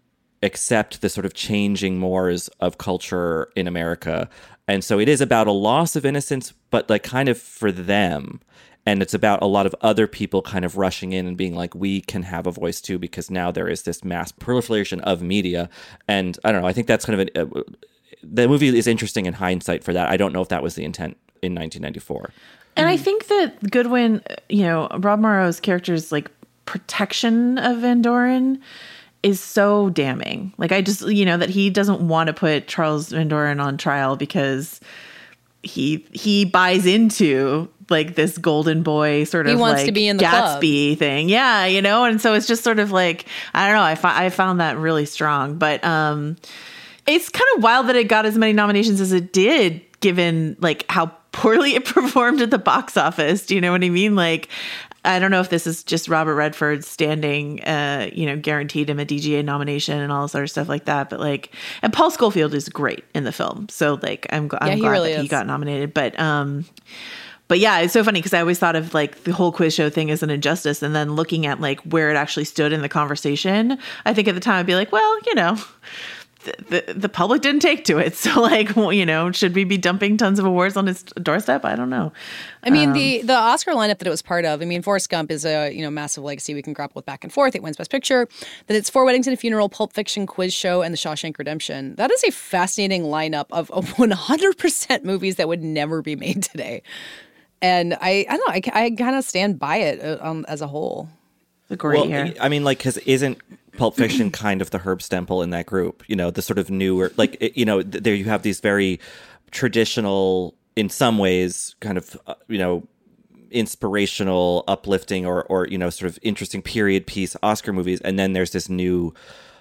accept the sort of changing mores of culture in America. And so it is about a loss of innocence, but like kind of for them. And it's about a lot of other people kind of rushing in and being like, we can have a voice too, because now there is this mass proliferation of media. And I don't know, I think that's kind of an, uh, the movie is interesting in hindsight for that. I don't know if that was the intent in 1994. And I think that Goodwin, you know, Rob Morrow's character's like protection of Van Doren is so damning. Like I just, you know, that he doesn't want to put Charles Van Doren on trial because he he buys into like this golden boy sort He of wants like to be in the club. Gatsby thing. Yeah, you know, and so it's just sort of like I don't know, I fi- I found that really strong, but um it's kind of wild that it got as many nominations as it did given like how poorly [LAUGHS] it performed at the box office do you know what i mean like i don't know if this is just robert redford standing uh you know guaranteed him a dga nomination and all this other stuff like that but like and paul scofield is great in the film. So like i'm, I'm Yeah, he glad really that he got nominated but um but yeah, it's so funny because I always thought of like the whole quiz show thing as an injustice, and then looking at like where it actually stood in the conversation, I think at the time I'd be like, well, you know, the the, the public didn't take to it, [LAUGHS] so like, well, you know, should we be dumping tons of awards on its doorstep? I don't know. I mean, Um, the the Oscar lineup that it was part of. I mean, Forrest Gump is a you know massive legacy we can grapple with back and forth. It wins Best Picture. Then it's Four Weddings and a Funeral, Pulp Fiction, Quiz Show, and The Shawshank Redemption. That is a fascinating lineup of [LAUGHS] 100 percent movies that would never be made today. And I I don't know. I, I kind of stand by it uh, um, as a whole. a great well, year. I mean, like, because isn't Pulp Fiction kind of the Herb Stempel in that group? You know, the sort of newer, like, you know, there you have these very traditional, in some ways, kind of, uh, you know, inspirational, uplifting, or or you know, sort of interesting period piece Oscar movies, and then there's this new,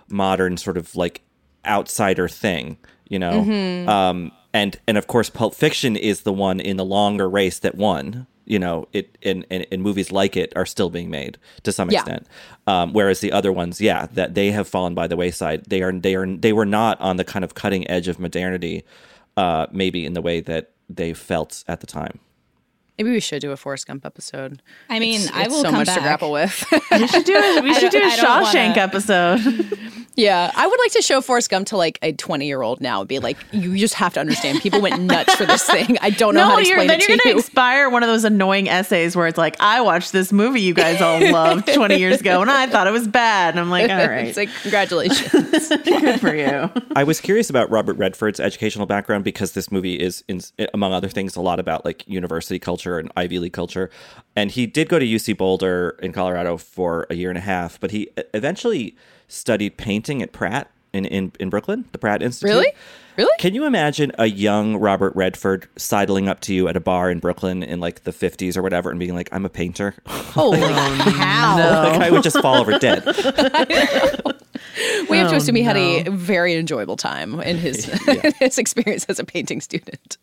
modern sort of like outsider thing, you know. Mhm. Um, and and of course, Pulp Fiction is the one in the longer race that won. You know, it and, and, and movies like it are still being made to some Yeah. extent. Um, whereas the other ones, yeah, that they have fallen by the wayside. They are they are they were not on the kind of cutting edge of modernity, uh, maybe in the way that they felt at the time. Maybe we should do a Forrest Gump episode. I mean, It's- I it's will so come much to grapple with. [LAUGHS] We should do a, we should do a don't- I don't Shawshank wanna- episode. [LAUGHS] Yeah, I would like to show Forrest Gump to like a 20 year old now. And be like, you just have to understand. People went nuts for this thing. I don't know how no, to you're, explain then it you're to gonna you. inspire one of those annoying essays where it's like, I watched this movie you guys all [LAUGHS] loved 20 years ago and I thought it was bad. And I'm like, all right, it's like, congratulations. good for you. I was curious about Robert Redford's educational background because this movie is, in, among other things, a lot about like university culture and Ivy League culture. And he did go to UC Boulder in Colorado for a year and a half, but he eventually studied painting at Pratt in, in, in Brooklyn, the Pratt Institute. Really? Really? Can you imagine a young Robert Redford sidling up to you at a bar in Brooklyn in like the 50s or whatever and being like, I'm a painter? Oh, [LAUGHS] Holy cow. [LAUGHS] like I would just fall over dead. [LAUGHS] We have to Oh, assume he had a very enjoyable time in his his experience as a painting student.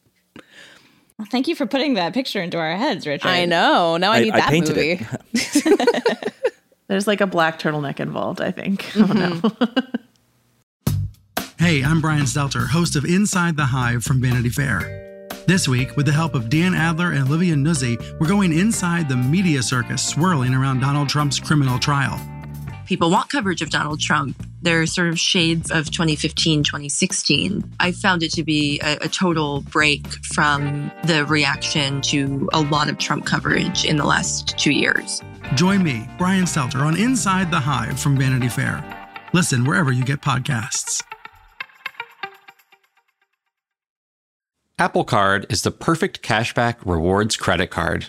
Well, thank you for putting that picture into our heads, Richard. I know. Now I, I- need I that painted movie. it. [LAUGHS] [LAUGHS] There's like a black turtleneck involved, I think. Oh mm-hmm. no. [LAUGHS] Hey, I'm Brian Stelter, host of Inside the Hive from Vanity Fair. This week, with the help of Dan Adler and Olivia Nuzzi, we're going inside the media circus swirling around Donald Trump's criminal trial. People want coverage of Donald Trump. There are sort of shades of 2015, 2016. I found it to be a, a total break from the reaction to a lot of Trump coverage in the last two years. Join me, Brian Stelter, on Inside the Hive from Vanity Fair. Listen wherever you get podcasts. Apple Card is the perfect cashback rewards credit card.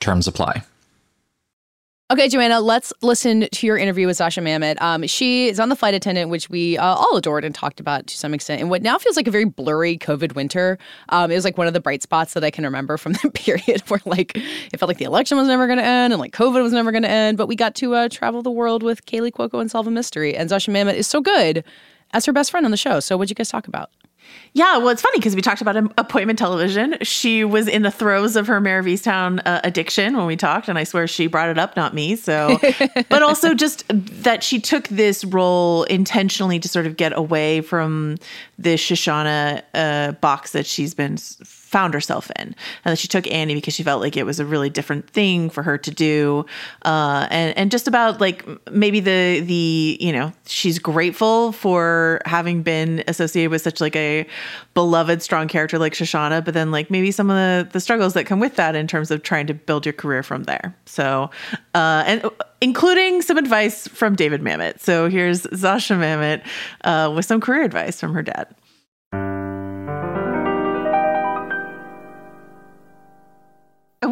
Terms apply. Okay, Joanna, let's listen to your interview with Zosia Mamet. Um, she is on the flight attendant, which we uh, all adored and talked about to some extent. And what now feels like a very blurry COVID winter. Um, it was like one of the bright spots that I can remember from that [LAUGHS] period where like it felt like the election was never going to end and like COVID was never going to end. But we got to uh, travel the world with Kaley Cuoco and solve a mystery. And Zosia Mamet is so good as her best friend on the show. So what'd you guys talk about? Yeah, well, it's funny because we talked about appointment television. She was in the throes of her Mare of Easttown uh, addiction when we talked, and I swear she brought it up, not me. So, [LAUGHS] but also just that she took this role intentionally to sort of get away from the Shoshana uh, box that she's been found herself in, and that she took Annie because she felt like it was a really different thing for her to do, uh, and and just about like maybe the the you know she's grateful for having been associated with such like a beloved strong character like Shoshana, but then like maybe some of the the struggles that come with that in terms of trying to build your career from there. So, uh, and including some advice from David Mamet. So here's Zosia Mamet uh, with some career advice from her dad.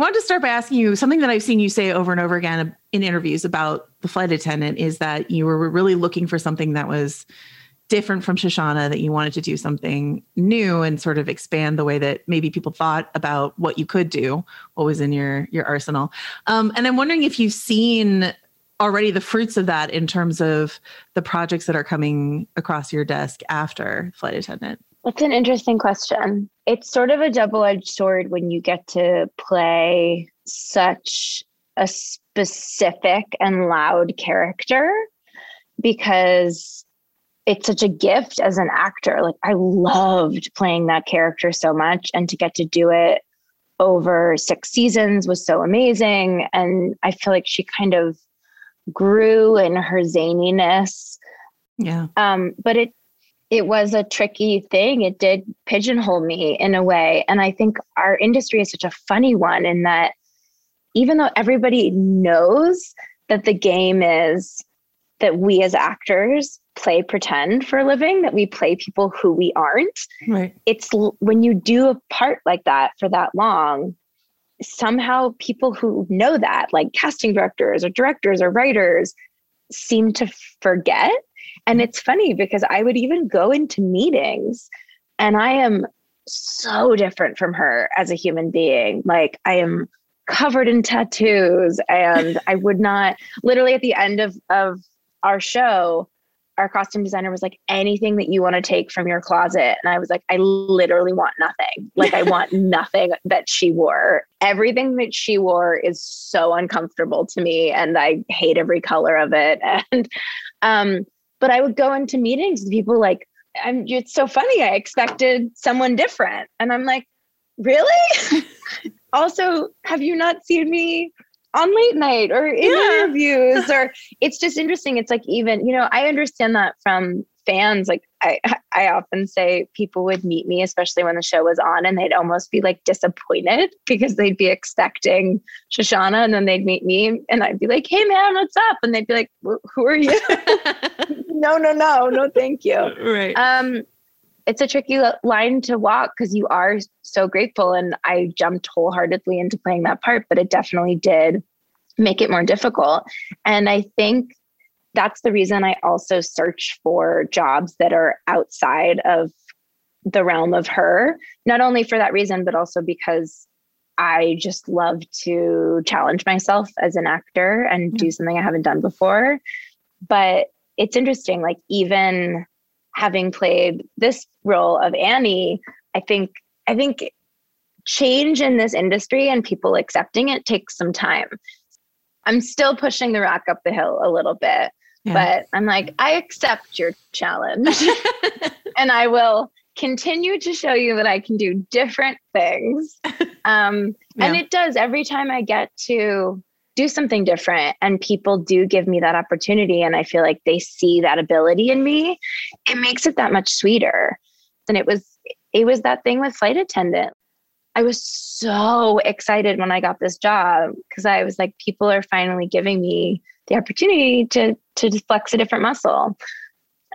Wanted to start by asking you something that I've seen you say over and over again in interviews about the flight attendant is that you were really looking for something that was different from Shoshana, that you wanted to do something new and sort of expand the way that maybe people thought about what you could do, what was in your your arsenal. Um, and I'm wondering if you've seen already the fruits of that in terms of the projects that are coming across your desk after flight attendant. That's an interesting question. It's sort of a double edged sword when you get to play such a specific and loud character because it's such a gift as an actor. Like, I loved playing that character so much, and to get to do it over six seasons was so amazing. And I feel like she kind of grew in her zaniness. Yeah. Um, but it it was a tricky thing. It did pigeonhole me in a way. And I think our industry is such a funny one in that even though everybody knows that the game is that we as actors play pretend for a living, that we play people who we aren't. Right. It's when you do a part like that for that long, somehow people who know that, like casting directors or directors or writers, seem to forget. And it's funny because I would even go into meetings and I am so different from her as a human being. Like I am covered in tattoos and [LAUGHS] I would not literally at the end of of our show our costume designer was like anything that you want to take from your closet. And i was like i literally want nothing. Like i want [LAUGHS] nothing that she wore. Everything that she wore is so uncomfortable to me and i hate every color of it. [LAUGHS] And um but i would go into meetings with people like i'm it's so funny i expected someone different. And i'm like really? [LAUGHS] Also have you not seen me on late night or in Yeah. interviews or it's just interesting. It's like even you know i understand that from fans like i i often say people would meet me especially when the show was on and they'd almost be like disappointed because they'd be expecting shoshana and then they'd meet me and i'd be like hey man what's up? And they'd be like who are you? [LAUGHS] [LAUGHS] No no no no thank you. Right. um it's a tricky line to walk because you are so grateful and i jumped wholeheartedly into playing that part but it definitely did make it more difficult. And i think that's the reason i also search for jobs that are outside of the realm of her not only for that reason but also because i just love to challenge myself as an actor and do something i haven't done before. But it's interesting like even having played this role of Annie, I think I think change in this industry and people accepting it takes some time. I'm still pushing the rock up the hill a little bit, Yeah. but I'm like, I accept your challenge [LAUGHS] and I will continue to show you that I can do different things. [LAUGHS] Um, And it does every time I get to do something different and people do give me that opportunity and I feel like they see that ability in me, it makes it that much sweeter. And it was it was that thing with flight attendant. I was so excited when I got this job because I was like people are finally giving me the opportunity to to flex a different muscle.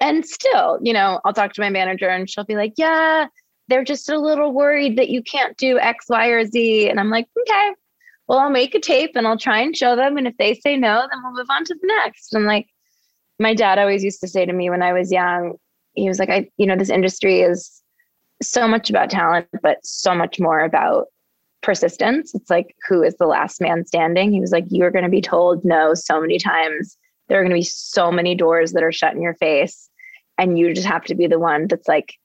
And still, you know, I'll talk to my manager and she'll be like, "Yeah, they're just a little worried that you can't do X, Y, or Z." And I'm like, "Okay, well, I'll make a tape and I'll try and show them. And if they say no, then we'll move on to the next. And like my dad always used to say to me when I was young, he was like, I, you know, this industry is so much about talent, but so much more about persistence. It's like, who is the last man standing? He was like, you're going to be told no so many times. There are going to be so many doors that are shut in your face. And you just have to be the one that's like,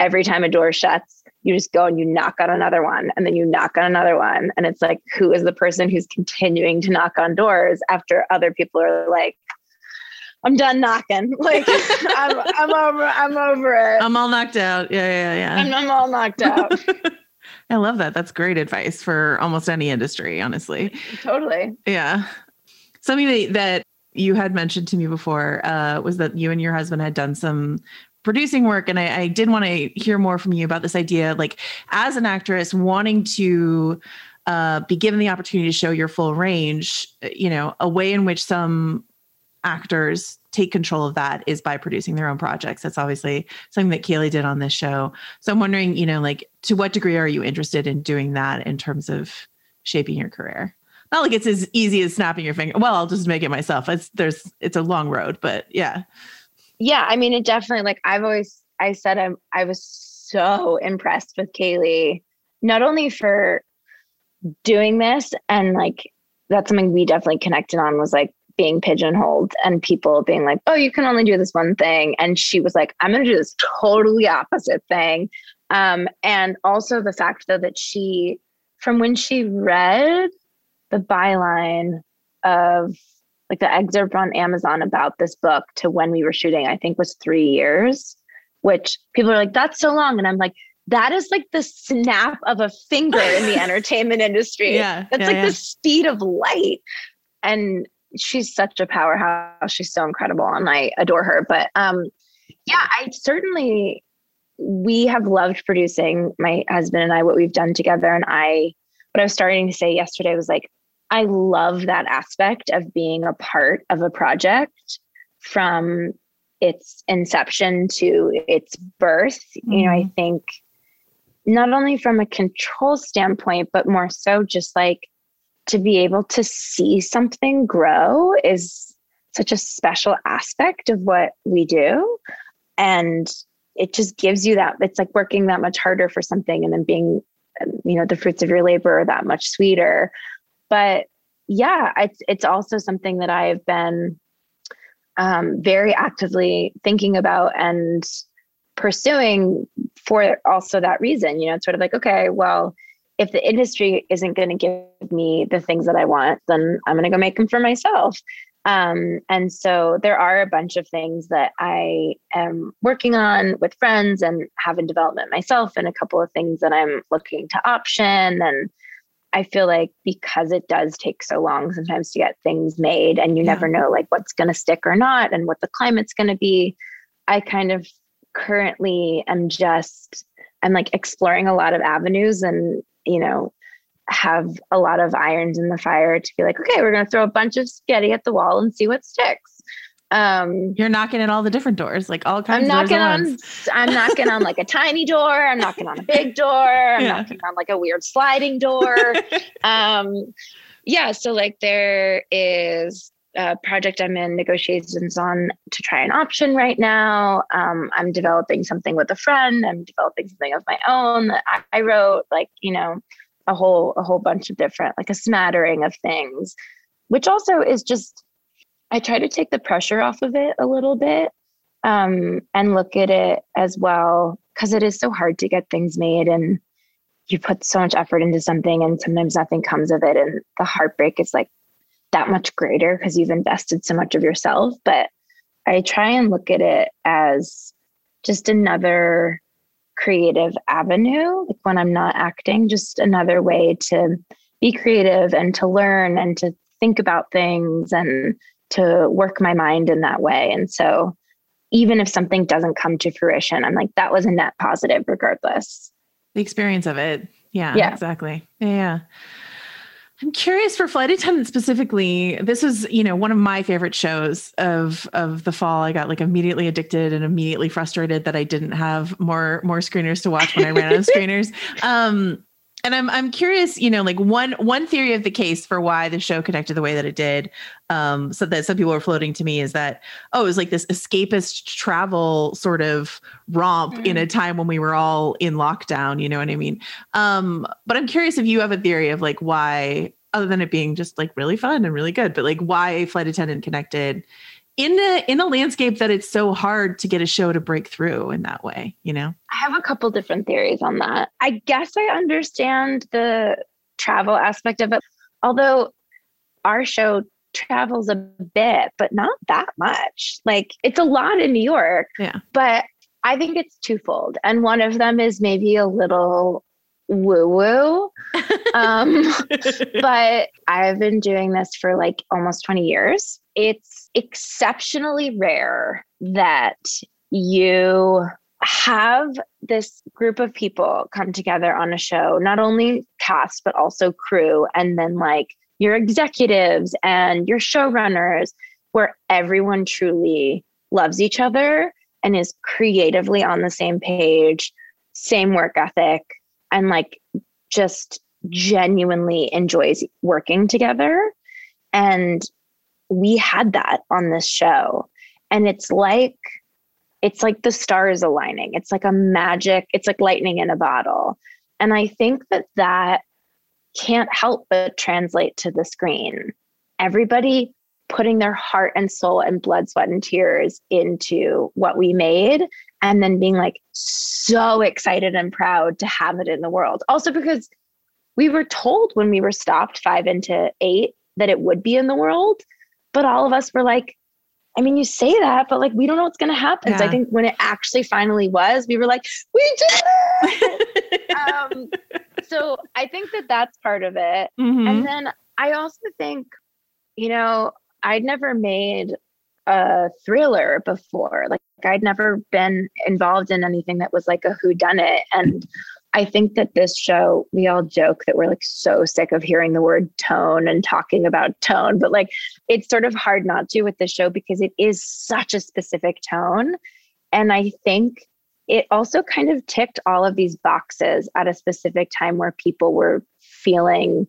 every time a door shuts, you just go and you knock on another one and then you knock on another one. And it's like, who is the person who's continuing to knock on doors after other people are like, I'm done knocking. [LAUGHS] Like I'm, I'm over, I'm over it. I'm all knocked out. Yeah, yeah, yeah. I'm, I'm all knocked out. [LAUGHS] I love that. That's great advice for almost any industry, honestly. [LAUGHS] totally. Yeah. Something that, you had mentioned to me before uh, was that you and your husband had done some producing work. And I, I did want to hear more from you about this idea, like as an actress, wanting to uh, be given the opportunity to show your full range, uh, you know, a way in which some actors take control of that is by producing their own projects. That's obviously something that Kaley did on this show. So I'm wondering, you know, like to what degree are you interested in doing that in terms of shaping your career? Not like it's as easy as snapping your finger. Well, I'll just make it myself. It's there's it's a long road, but yeah. yeah, I mean, it definitely like I've always I said I'm I was so impressed with Kaley, not only for doing this and like that's something we definitely connected on was like being pigeonholed and people being like, oh, you can only do this one thing. And she was like, I'm gonna do this totally opposite thing. Um, and also the fact though that she from when she read the byline of like the excerpt on Amazon about this book to when we were shooting, I think was three years, which people are like, that's so long. And I'm like, that is like the snap of a finger in the [LAUGHS] entertainment industry. Yeah, That's yeah, like yeah. the speed of light. And she's such a powerhouse. She's so incredible and I adore her. But um yeah, I certainly we have loved producing my husband and I what we've done together. And I what I was starting to say yesterday was like I love that aspect of being a part of a project from its inception to its birth. Mm-hmm. You know, I think not only from a control standpoint, but more so just like to be able to see something grow is such a special aspect of what we do. And it just gives you that, it's like working that much harder for something and then being, you know, the fruits of your labor are that much sweeter. But yeah, it's, it's also something that I've been um, very actively thinking about and pursuing for also that reason. You know, it's sort of like, okay, well, if the industry isn't going to give me the things that I want, then I'm going to go make them for myself. Um, and so there are a bunch of things that I am working on with friends and have in development myself, and a couple of things that I'm looking to option. And I feel like because it does take so long sometimes to get things made, and you yeah. never know like what's going to stick or not, and what the climate's going to be. I kind of currently am just I'm like exploring a lot of avenues and you know have a lot of irons in the fire to be like, okay, we're going to throw a bunch of spaghetti at the wall and see what sticks. Um, You're knocking at all the different doors, like all kinds. I'm knocking on. I'm knocking on like a [LAUGHS] tiny door. I'm knocking on a big door. I'm yeah. knocking on like a weird sliding door. [LAUGHS] um, yeah. So like there is a project I'm in negotiations on to try an option right now. Um, I'm developing something with a friend. I'm developing something of my own that I, I wrote. Like you know, a whole a whole bunch of different like a smattering of things which also is just i try to take the pressure off of it a little bit um, and look at it as well because it is so hard to get things made and you put so much effort into something and sometimes nothing comes of it and the heartbreak is like that much greater because you've invested so much of yourself but i try and look at it as just another creative avenue like when i'm not acting just another way to be creative and to learn and to think about things and to work my mind in that way. And so even if something doesn't come to fruition i'm like that was a net positive regardless. The experience of it. Yeah, yeah. exactly. Yeah I'm curious for flight attendant specifically. This was, you know, one of my favorite shows of of the fall. I got like immediately addicted and immediately frustrated that I didn't have more more screeners to watch when I ran out of [LAUGHS] screeners. Um, and I'm I'm curious, you know, like one one theory of the case for why the show connected the way that it did, um, so that some people are floating to me is that oh, it was like this escapist travel sort of romp mm. in a time when we were all in lockdown. You know what I mean? Um, but I'm curious if you have a theory of like why, other than it being just like really fun and really good, but like why a flight attendant connected in a in a landscape that it's so hard to get a show to break through in that way you know i have a couple different theories on that i guess i understand the travel aspect of it although our show travels a bit but not that much like it's a lot in new york yeah but i think it's twofold and one of them is maybe a little woo woo. [LAUGHS] Um, [LAUGHS] but I've been doing this for like almost 20 years. It's exceptionally rare that you have this group of people come together on a show, not only cast, but also crew, and then like your executives and your showrunners, where everyone truly loves each other and is creatively on the same page, same work ethic, and like just genuinely enjoys working together. And we had that on this show. And it's like, it's like the stars aligning. It's like a magic, it's like lightning in a bottle. And I think that that can't help but translate to the screen. Everybody putting their heart and soul and blood, sweat, and tears into what we made and then being like so excited and proud to have it in the world. Also, because we were told when we were stopped five into eight that it would be in the world, but all of us were like, I mean, you say that, but like we don't know what's going to happen. Yeah. So I think when it actually finally was, we were like, we did it. [LAUGHS] um, so I think that that's part of it. Mm-hmm. And then I also think, you know, I'd never made a thriller before. Like I'd never been involved in anything that was like a who done it. And I think that this show, we all joke that we're like so sick of hearing the word tone and talking about tone, but like it's sort of hard not to with this show because it is such a specific tone. And I think it also kind of ticked all of these boxes at a specific time where people were feeling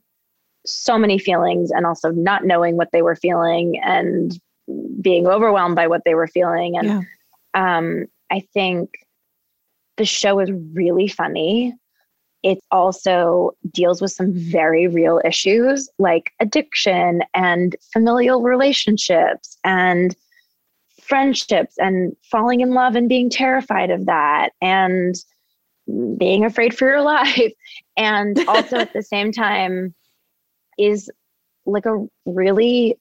so many feelings and also not knowing what they were feeling and being overwhelmed by what they were feeling. And Yeah. um, I think the show is really funny. It also deals with some very real issues like addiction and familial relationships and friendships and falling in love and being terrified of that and being afraid for your [LAUGHS] life. And also at the same time, is like a really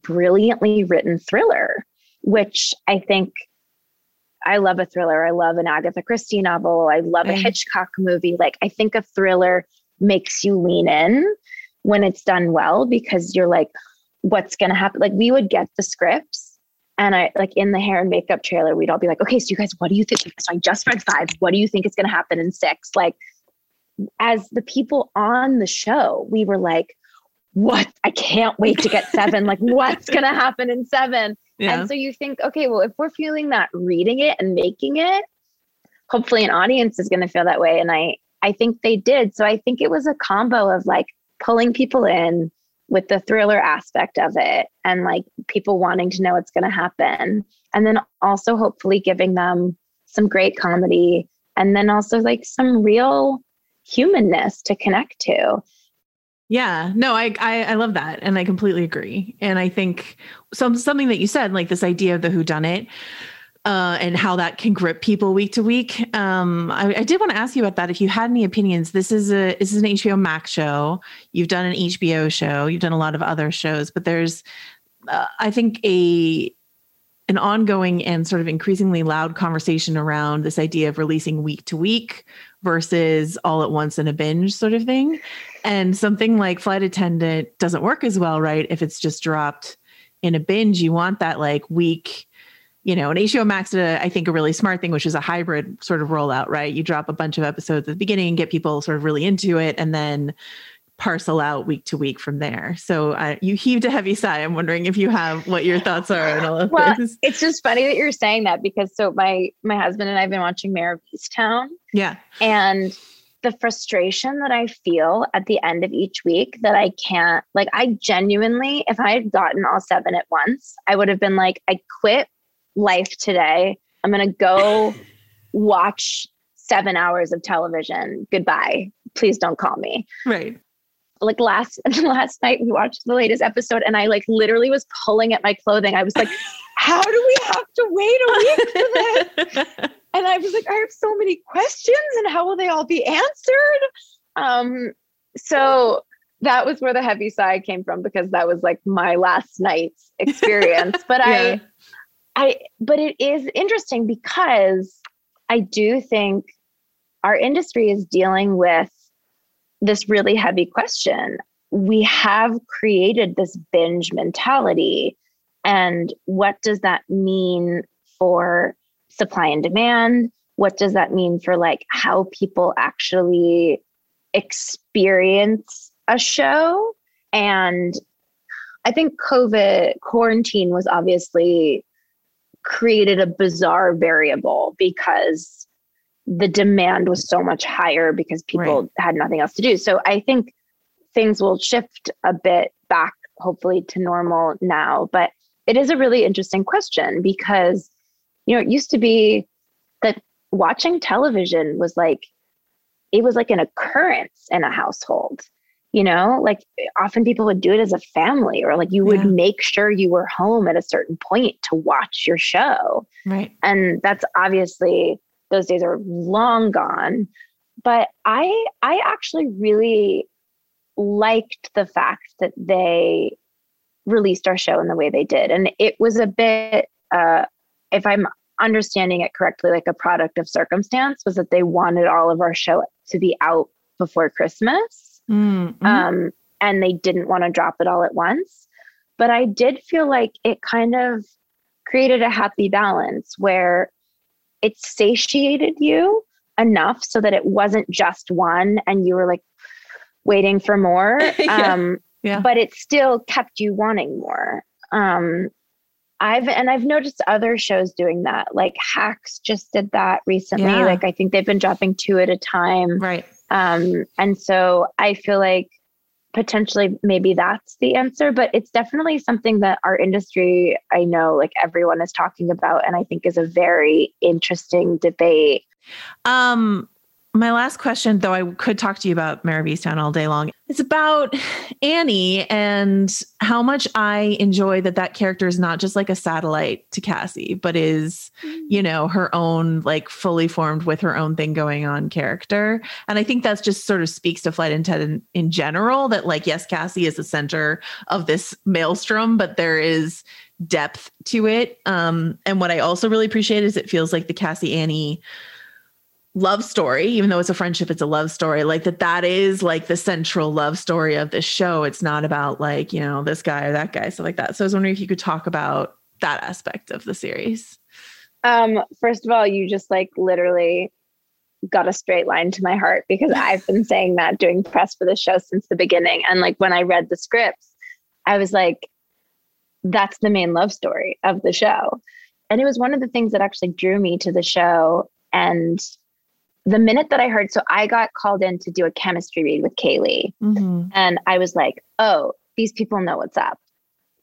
brilliantly written thriller, which I think I love a thriller. I love an Agatha Christie novel. I love a. Hitchcock movie. Like, I think a thriller makes you lean in when it's done well because you're like, what's going to happen? Like, we would get the scripts and I like in the hair and makeup trailer, we'd all be like, okay, so you guys, what do you think? So I just read five. What do you think is going to happen in six? Like, as the people on the show, we were like, what? I can't wait to get seven. like, what's going to happen in seven? Yeah. And so you think, okay, well, if we're feeling that reading it and making it, hopefully an audience is going to feel that way. And I, I think they did. So I think it was a combo of like pulling people in with the thriller aspect of it and like people wanting to know what's going to happen. And then also hopefully giving them some great comedy and then also like some real humanness to connect to. Yeah, no, I, I I love that, and I completely agree. And I think some something that you said, like this idea of the who done it, uh, and how that can grip people week to week. Um, I, I did want to ask you about that. If you had any opinions, this is a this is an HBO Max show. You've done an HBO show. You've done a lot of other shows, but there's, uh, I think a an ongoing and sort of increasingly loud conversation around this idea of releasing week to week versus all at once in a binge sort of thing. And something like Flight Attendant doesn't work as well, right? If it's just dropped in a binge, you want that like week, you know, and HBO Max did, a, I think, a really smart thing, which is a hybrid sort of rollout, right? You drop a bunch of episodes at the beginning, get people sort of really into it, and then parcel out week to week from there. So uh, you heaved a heavy sigh. I'm wondering if you have what your thoughts are on all of Well, this. it's just funny that you're saying that because so my my husband and I've been watching Mare of Easttown Yeah. and the frustration that I feel at the end of each week that I can't like I genuinely if I had gotten all seven at once, I would have been like I quit life today. I'm going to go [LAUGHS] watch 7 hours of television. Goodbye. Please don't call me Right. like last [LAUGHS] last night we watched the latest episode and I like literally was pulling at my clothing. I was like, [LAUGHS] how do we have to wait a week for this? And I was like, I have so many questions and how will they all be answered? Um so that was where the heavy sigh came from because that was like my last night's [LAUGHS] experience. But Yeah. I I but it is interesting because I do think our industry is dealing with this really heavy question. We have created this binge mentality. And what does that mean for supply and demand? What does that mean for like how people actually experience a show? And I think COVID quarantine was obviously created a bizarre variable because the demand was so much higher because people had nothing else to do. So I think things will shift a bit back, hopefully, to normal now. But it is a really interesting question because, you know, it used to be that watching television was like, it was like an occurrence in a household. You know, like often people would do it as a family, or like you would Yeah. make sure you were home at a certain point to watch your show. Right. And that's obviously those days are long gone. But I I actually really liked the fact that they released our show in the way they did. And it was a bit uh if I'm understanding it correctly, like a product of circumstance was that they wanted all of our show to be out before Christmas Mm, mhm. um, and they didn't want to drop it all at once. But I did feel like it kind of created a happy balance where it satiated you enough so that it wasn't just one and you were like waiting for more. [LAUGHS] Yeah. Um, Yeah. but it still kept you wanting more. Um, I've and I've noticed other shows doing that. Like Hacks just did that recently. Yeah. Like I think they've been dropping two at a time. Right. Um, and so I feel like potentially maybe that's the answer, but it's definitely something that our industry, I know like everyone is talking about, and I think is a very interesting debate. Um, my last question, though, I could talk to you about Mare of Easttown all day long. It's about Annie and how much I enjoy that that character is not just like a satellite to Cassie, but is, you know, her own, like fully formed with her own thing going on character. And I think that's just sort of speaks to Flight Attendant in, in general that, like, yes, Cassie is the center of this maelstrom, but there is depth to it. Um, and what I also really appreciate is it feels like the Cassie Annie love story even though it's a friendship it's a love story like that that is like the central love story of this show it's not about like you know this guy or that guy stuff like that so i was wondering if you could talk about that aspect of the series Um, first of all, you just like literally got a straight line to my heart because [LAUGHS] I've been saying that doing press for the show since the beginning. And like when I read the scripts, I was like, that's the main love story of the show. And it was one of the things that actually drew me to the show. And the minute that I heard, so I got called in to do a chemistry read with Kaley. And I was like, oh, these people know what's up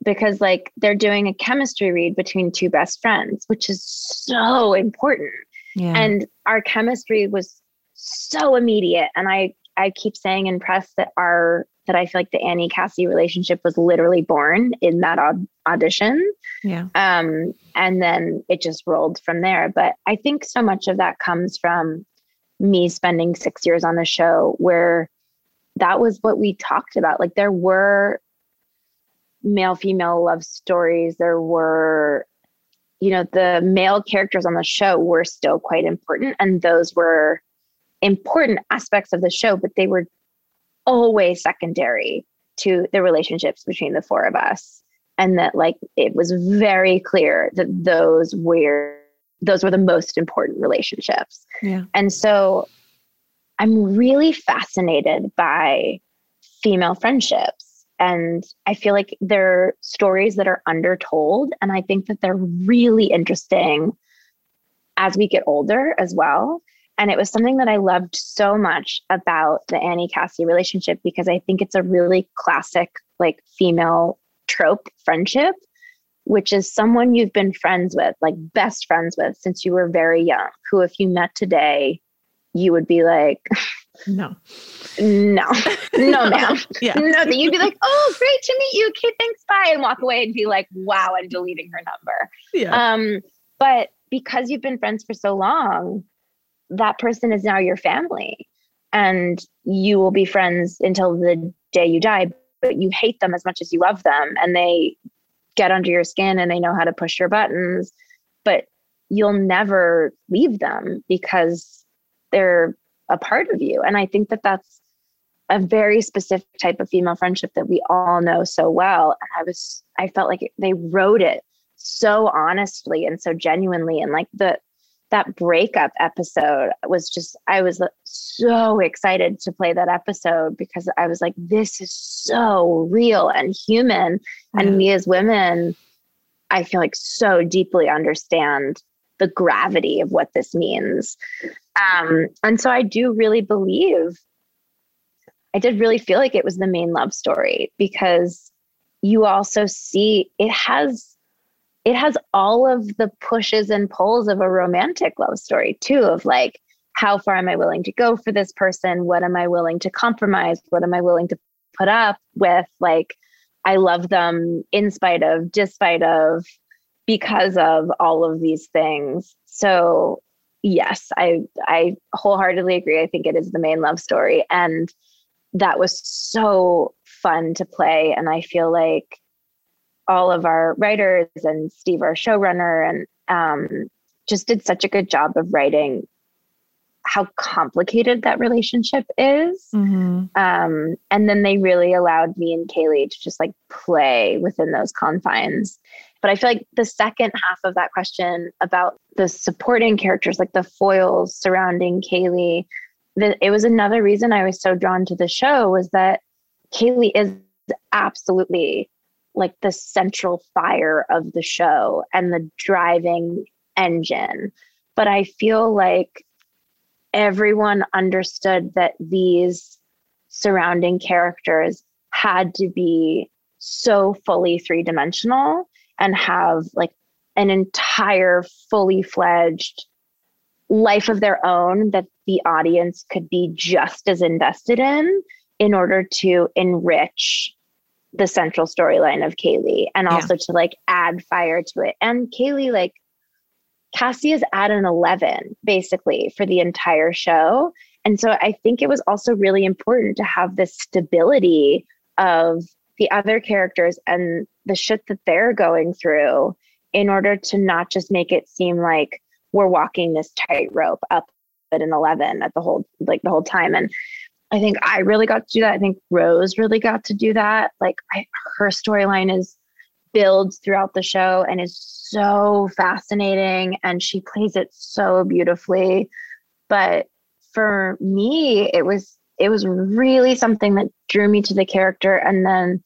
because like they're doing a chemistry read between two best friends, which is so important. Yeah. And our chemistry was so immediate. And I I keep saying in press that our that I feel like the Annie Cassie relationship was literally born in that aud- audition. yeah Um, and then it just rolled from there. But I think so much of that comes from me spending six years on the show where that was what we talked about. Like there were male female love stories, there were, you know, the male characters on the show were still quite important. And those were important aspects of the show, but they were always secondary to the relationships between the four of us and that like it was very clear that those were those were the most important relationships. Yeah. And so i'm really fascinated by female friendships. And i feel like they're stories that are undertold and i think that they're really interesting as we get older as well. And it was something that I loved so much about the Annie Cassie relationship because I think it's a really classic, like female trope friendship, which is someone you've been friends with, like best friends with since you were very young, who, if you met today, you would be like, no, no, [LAUGHS] no, ma'am. Yeah. No, that you'd be like, oh, great to meet you. Okay, thanks, bye. And walk away and be like, wow, and deleting her number. Yeah. Um, but because you've been friends for so long, that person is now your family and you will be friends until the day you die but you hate them as much as you love them and they get under your skin and they know how to push your buttons but you'll never leave them because they're a part of you. And i think that that's a very specific type of female friendship that we all know so well. And i was i felt like they wrote it so honestly and so genuinely. And like the that breakup episode was just I was so excited to play that episode because I was like this is so real and human. And we as women I feel like so deeply understand the gravity of what this means. Um and so I do really believe I did really feel like it was the main love story because you also see it has it has all of the pushes and pulls of a romantic love story too of like how far am i willing to go for this person? What am i willing to compromise? What am i willing to put up with? Like i love them in spite of despite of because of all of these things. So yes i i wholeheartedly agree. I think it is the main love story and that was so fun to play and i feel like all of our writers and Steve, our showrunner, and um, just did such a good job of writing how complicated that relationship is. Mm-hmm. Um, and then they really allowed me and Kaley to just like play within those confines. But but I feel like the second half of that question about the supporting characters, like the foils surrounding Kaley, the, it was another reason I was so drawn to the show was that Kaley is absolutely like the central fire of the show and the driving engine. But I feel like everyone understood that these surrounding characters had to be so fully three dimensional and have like an entire fully fledged life of their own that the audience could be just as invested in in order to enrich the central storyline of Kaley and also yeah. to like add fire to it. And Kaley, like Cassie is at an 11 basically for the entire show. And so I think it was also really important to have this stability of the other characters and the shit that they're going through in order to not just make it seem like we're walking this tightrope up at an 11 at the whole like the whole time and I think I really got to do that. I think Rose really got to do that. Like I, her storyline is builds throughout the show and is so fascinating and she plays it so beautifully. But for me, it was it was really something that drew me to the character and then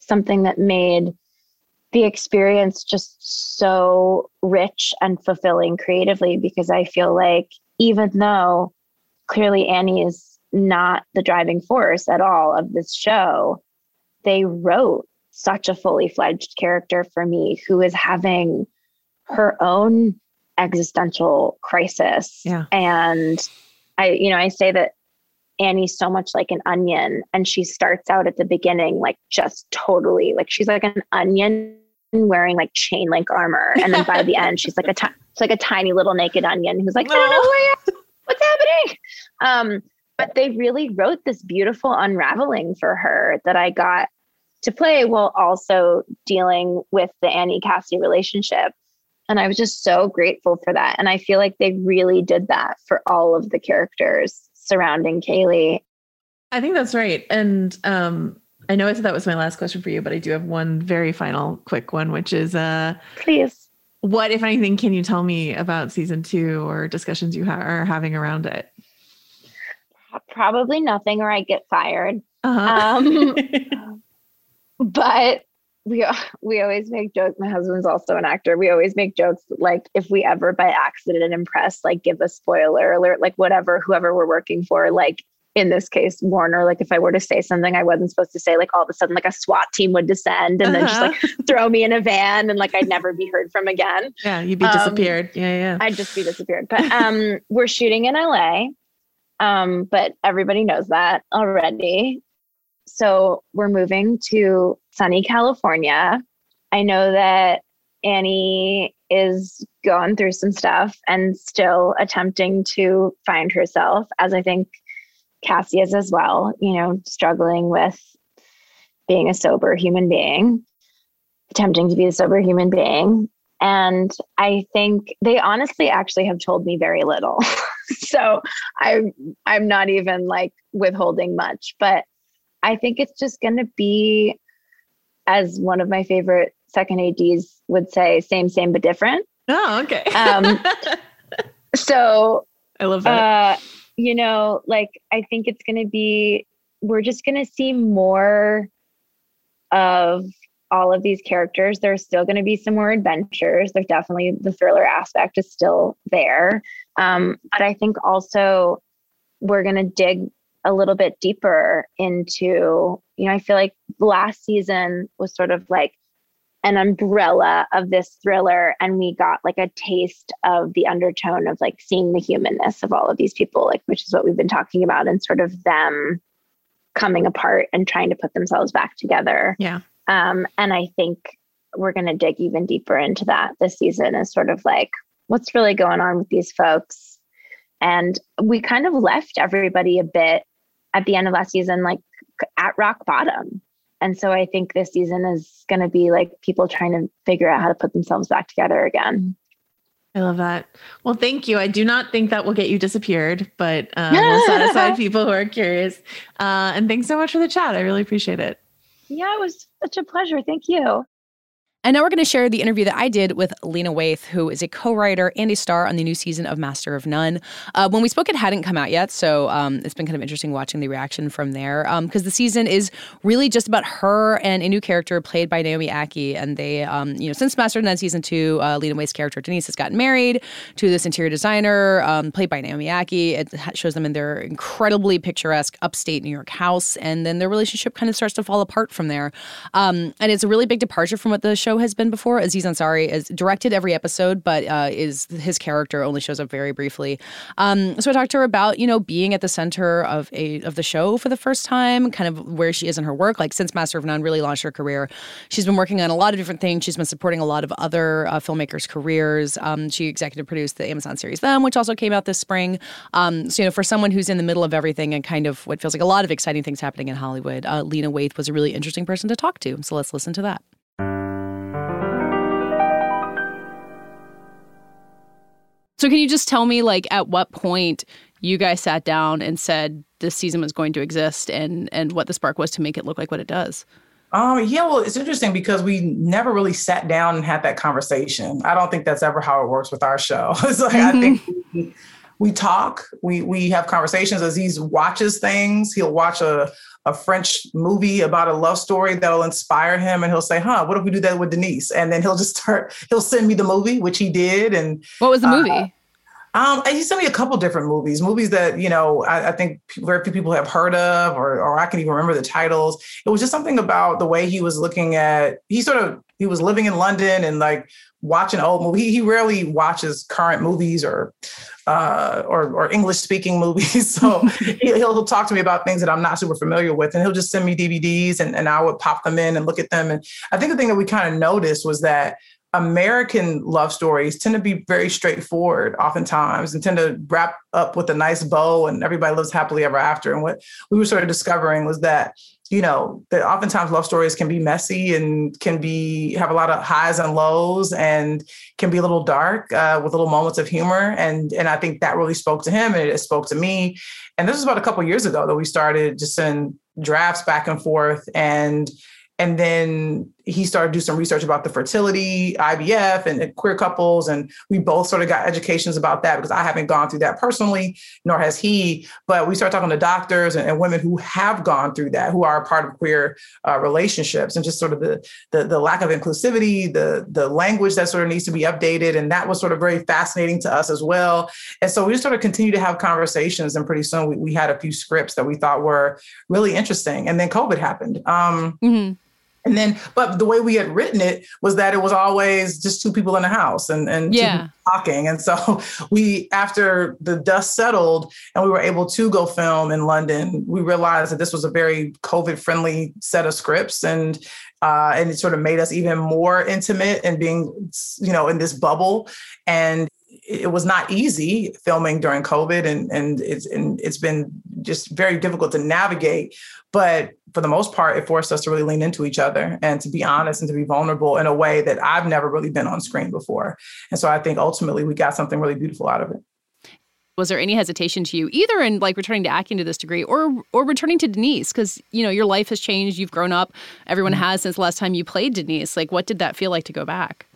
something that made the experience just so rich and fulfilling creatively because I feel like even though clearly Annie is not the driving force at all of this show. They wrote such a fully fledged character for me who is having her own existential crisis. Yeah. And I, you know, I say that Annie's so much like an onion and she starts out at the beginning like just totally like she's like an onion wearing like chain link armor and then by the end she's like a t- it's like a tiny little naked onion who's like I don't know who I am. What's happening? Um but they really wrote this beautiful unraveling for her that I got to play while also dealing with the Annie Cassie relationship. And I was just so grateful for that. And I feel like they really did that for all of the characters surrounding Kaley. I think that's right. And um, I know I said that was my last question for you, but I do have one very final quick one, which is uh please. What, if anything, can you tell me about season two or discussions you ha- are having around it? Probably nothing or I get fired. Uh-huh. Um, [LAUGHS] but we we always make jokes. My husband's also an actor. We always make jokes like if we ever by accident impress, like give a spoiler alert, like whatever, whoever we're working for, like in this case, Warner, like if I were to say something I wasn't supposed to say, like all of a sudden, like a SWAT team would descend and uh-huh. then just like uh-huh. throw me in a van and like I'd never be heard from again. Yeah, you'd be um, disappeared. Yeah, yeah. I'd just be disappeared. But um we're shooting in LA um, but everybody knows that already. So we're moving to sunny California. I know that Annie is going through some stuff and still attempting to find herself, as I think Cassie is as well, you know, struggling with being a sober human being, attempting to be a sober human being. And I think they honestly actually have told me very little. [LAUGHS] [LAUGHS] so I'm I'm not even like withholding much, but I think it's just going to be as one of my favorite second ADs would say same same but different. Oh, okay. um [LAUGHS] so I love that. Uh, you know, like I think it's going to be we're just going to see more of all of these characters. There's still going to be some more adventures. There's definitely the thriller aspect is still there. Um, but I think also we're going to dig a little bit deeper into, you know, I feel like last season was sort of like an umbrella of this thriller and we got like a taste of the undertone of like seeing the humanness of all of these people like which is what we've been talking about and sort of them coming apart and trying to put themselves back together. Yeah. Um, and I think we're going to dig even deeper into that this season is sort of like, what's really going on with these folks? And we kind of left everybody a bit at the end of last season, like at rock bottom. And so I think this season is going to be like people trying to figure out how to put themselves back together again. I love that. Well, thank you. I do not think that will get you disappeared, but um, we'll satisfy [LAUGHS] people who are curious. Uh, and thanks so much for the chat. I really appreciate it. Yeah, it was such a pleasure. Thank you. And now we're going to share the interview that I did with Lena Waithe, who is a co-writer and a star on the new season of Master of None. Uh, when we spoke, it hadn't come out yet, so um, it's been kind of interesting watching the reaction from there. Because um, the season is really just about her and a new character played by Naomi Ackie, and they, um, you know, since Master of None season two, uh, Lena Waithe's character Denise has gotten married to this interior designer um, played by Naomi Ackie. It shows them in their incredibly picturesque upstate New York house, and then their relationship kind of starts to fall apart from there. Um, and it's a really big departure from what the show has been before. Aziz Ansari has directed every episode, but uh, is his character only shows up very briefly. Um, so I talked to her about you know being at the center of a of the show for the first time, kind of where she is in her work. Like since Master of None really launched her career, she's been working on a lot of different things. She's been supporting a lot of other uh, filmmakers' careers. Um, she executive produced the Amazon series Them, which also came out this spring. Um, so you know, for someone who's in the middle of everything and kind of what feels like a lot of exciting things happening in Hollywood, uh, Lena Waithe was a really interesting person to talk to. So let's listen to that. So can you just tell me like at what point you guys sat down and said this season was going to exist and and what the spark was to make it look like what it does? Um, yeah, well, it's interesting because we never really sat down and had that conversation. I don't think that's ever how it works with our show. [LAUGHS] it's like mm-hmm. I think we, we talk, we we have conversations. Aziz watches things. He'll watch a a French movie about a love story that'll inspire him, and he'll say, "Huh, what if we do that with Denise?" And then he'll just start. He'll send me the movie, which he did. And what was the movie? Uh, um, he sent me a couple different movies, movies that you know I, I, think very few people have heard of, or or I can even remember the titles. It was just something about the way he was looking at. He sort of he was living in London and like watching old movie. He, he rarely watches current movies or uh, or, or English speaking movies. [LAUGHS] So he'll, [LAUGHS] he'll talk to me about things that I'm not super familiar with, and he'll just send me DVDs, and, and I would pop them in and look at them. And I think the thing that we kind of noticed was that American love stories tend to be very straightforward oftentimes and tend to wrap up with a nice bow and everybody lives happily ever after. And what we were sort of discovering was that, you know, that oftentimes love stories can be messy and can be have a lot of highs and lows and can be a little dark uh, with little moments of humor. And and I think that really spoke to him and it spoke to me. And this was about a couple years ago that we started just in drafts back and forth and and then he started to do some research about the fertility, IVF, and, and, queer couples. And we both sort of got educations about that because I haven't gone through that personally, nor has he. But we started talking to doctors and, and women who have gone through that, who are a part of queer uh, relationships, and just sort of the, the, the lack of inclusivity, the the language that sort of needs to be updated, and that was sort of very fascinating to us as well. And so we just sort of continue to have conversations, and pretty soon we, we had a few scripts that we thought were really interesting. And then COVID happened. Um, mm-hmm and then, but the way we had written it was that it was always just two people in a house and, and yeah. talking. And so [LAUGHS] we, after the dust settled and we were able to go film in London, we realized that this was a very COVID friendly set of scripts. And uh, and it sort of made us even more intimate and being, you know, in this bubble. And it was not easy filming during COVID, and and it's and it's been just very difficult to navigate. But for the most part, it forced us to really lean into each other and to be honest and to be vulnerable in a way that I've never really been on screen before. And so I think ultimately we got something really beautiful out of it. Was there any hesitation to you either in like returning to acting to this degree or or returning to Denise? Because you know your life has changed, you've grown up, everyone mm-hmm. has since the last time you played Denise. Like, what did that feel like to go back?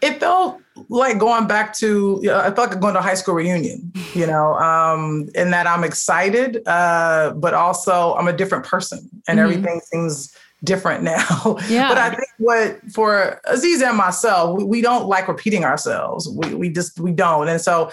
It felt like going back to you know, I felt like going to a high school reunion, you [LAUGHS] know, um, in that I'm excited, uh, but also I'm a different person and mm-hmm. everything seems different [LAUGHS] now. Yeah. but I think what for Aziz and myself, we, we don't like repeating ourselves. We we just we don't. And so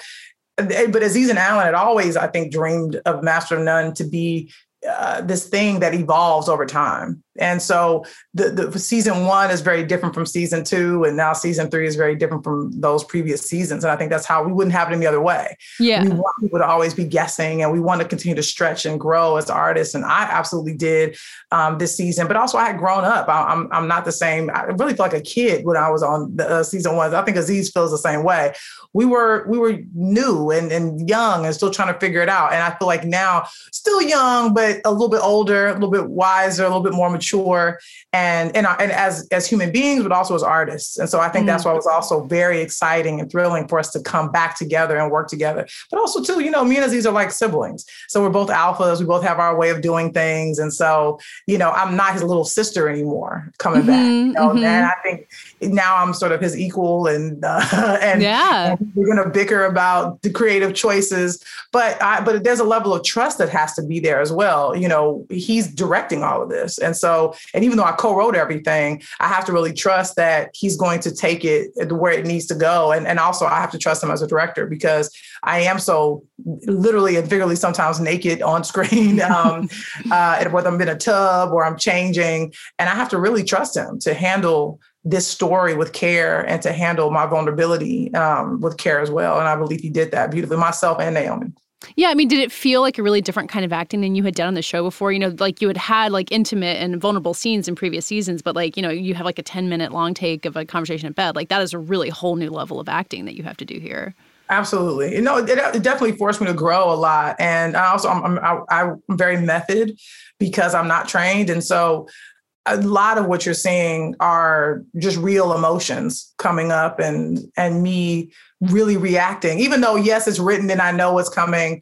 but Aziz and Alan had always, I think, dreamed of Master of None to be uh, this thing that evolves over time. And so the, the season one is very different from season two, and now season three is very different from those previous seasons. And I think that's how we wouldn't have it any other way. Yeah, we want people to always be guessing, and we want to continue to stretch and grow as artists. And I absolutely did um, this season, but also I had grown up. I, am I'm, I'm not the same. I really feel like a kid when I was on the uh, season one. I think Aziz feels the same way. We were we were new and and young and still trying to figure it out. And I feel like now still young, but a little bit older, a little bit wiser, a little bit more mature mature and and, and as as human beings but also as artists and so i think mm. that's why it was also very exciting and thrilling for us to come back together and work together but also too you know me and aziz are like siblings so we're both alphas we both have our way of doing things and so you know i'm not his little sister anymore coming mm-hmm, back you know? mm-hmm. and i think now i'm sort of his equal and uh, [LAUGHS] and yeah and we're going to bicker about the creative choices but I, but there's a level of trust that has to be there as well you know he's directing all of this and so and even though i co-wrote everything, I have to really trust that he's going to take it where it needs to go. And, and also I have to trust him as a director because I am so literally and figuratively sometimes naked on screen, [LAUGHS] um, uh, whether I'm in a tub or I'm changing. And I have to really trust him to handle this story with care and to handle my vulnerability um, with care as well. And I believe he did that beautifully, myself and Naomi. Yeah, I mean, did it feel like a really different kind of acting than you had done on the show before? You know, like you had had like intimate and vulnerable scenes in previous seasons, but like, you know, you have like a 10 minute long take of a conversation in bed. Like that is a really whole new level of acting that you have to do here. Absolutely. You know, it, it definitely forced me to grow a lot. And I also, I'm, I'm, I'm very method because I'm not trained. And so a lot of what you're seeing are just real emotions coming up and and me really reacting even though yes it's written and i know what's coming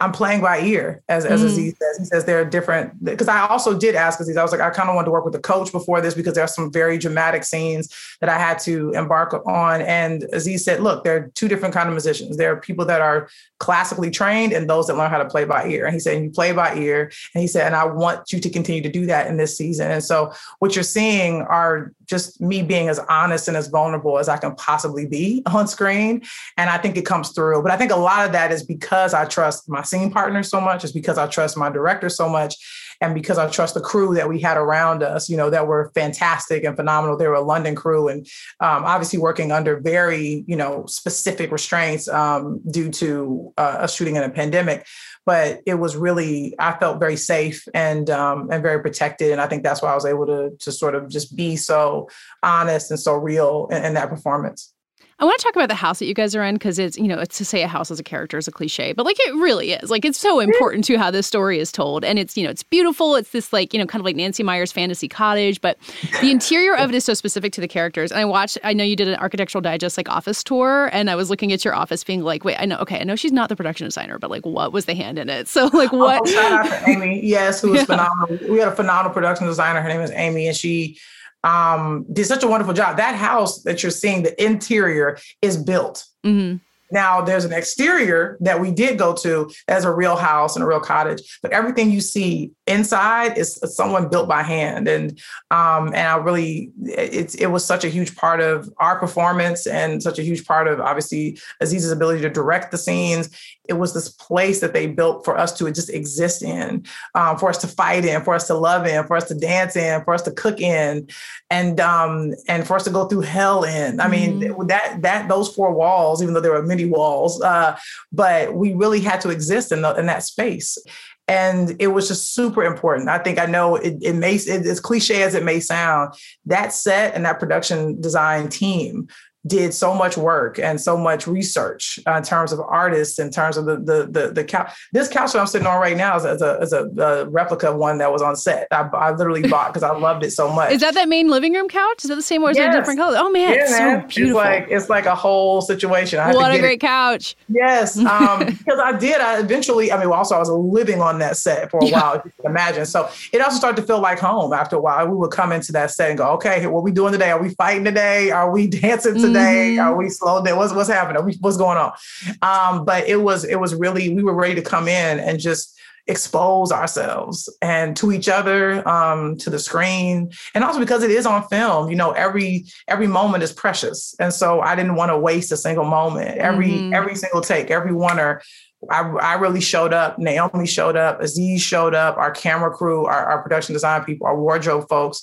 I'm playing by ear, as, as mm. Aziz says. He says there are different, because I also did ask Aziz, I was like, I kind of wanted to work with the coach before this because there are some very dramatic scenes that I had to embark on. And Aziz said, look, there are two different kind of musicians. There are people that are classically trained and those that learn how to play by ear. And he said, and you play by ear. And he said, and I want you to continue to do that in this season. And so what you're seeing are just me being as honest and as vulnerable as I can possibly be [LAUGHS] on screen. And I think it comes through. But I think a lot of that is because I trust my scene partner so much, is because I trust my director so much. And because I trust the crew that we had around us, you know, that were fantastic and phenomenal. They were a London crew and um, obviously working under very, you know, specific restraints um, due to uh, a shooting in a pandemic but it was really I felt very safe and um, and very protected, and I think that's why I was able to to sort of just be so honest and so real in, in that performance. I want to talk about the house that you guys are in because it's, you know, it's to say a house as a character is a cliche, but like it really is. Like it's so mm-hmm. important to how this story is told. And it's, you know, it's beautiful. It's this like, you know, kind of like Nancy Meyers fantasy cottage, but the interior of it is so specific to the characters. And I watched, I know you did an architectural digest like office tour, and I was looking at your office being like, wait, I know, okay, I know she's not the production designer, but like what was the hand in it? [LAUGHS] So like oh, what? Oh, shout out to Amy. Yes, who was [LAUGHS] yeah. phenomenal. We had a phenomenal production designer. Her name is Amy, and she um, did such a wonderful job. That house that you're seeing, the interior is built. Mm-hmm. Now there's an exterior that we did go to as a real house and a real cottage, but everything you see inside is someone built by hand, and um, and I really it it was such a huge part of our performance and such a huge part of obviously Aziz's ability to direct the scenes it was this place that they built for us to just exist in, um, for us to fight in, for us to love in, for us to dance in, for us to cook in, and um, and for us to go through hell in. I mean, mm-hmm. that that those four walls, even though there were many walls, uh, but we really had to exist in, the, in that space. And it was just super important. I think I know it, it may, it, as cliche as it may sound, that set and that production design team did so much work and so much research uh, in terms of artists, in terms of the the the, the couch. This couch that I'm sitting on right now is, is a is a, a, replica of one that was on set. I, I literally [LAUGHS] bought because I loved it so much. Is that that main living room couch? Is that the same or is yes. it a different color? Oh man, yeah, it's man. so beautiful. It's like it's like a whole situation. I what a great it. couch. Yes, [LAUGHS] um, because I did. I eventually. I mean, also I was living on that set for a yeah. while. You can imagine. So it also started to feel like home after a while. We would come into that set and go, okay, what are we doing today? Are we fighting today? Are we [LAUGHS] dancing today? Mm-hmm. Are we slow down? What's what's happening? What's going on? Um, but it was it was really we were ready to come in and just expose ourselves and to each other um, to the screen and also because it is on film you know every every moment is precious and so i didn't want to waste a single moment every mm-hmm. every single take every one or I, I really showed up. Naomi showed up. Aziz showed up. Our camera crew, our, our production design people, our wardrobe folks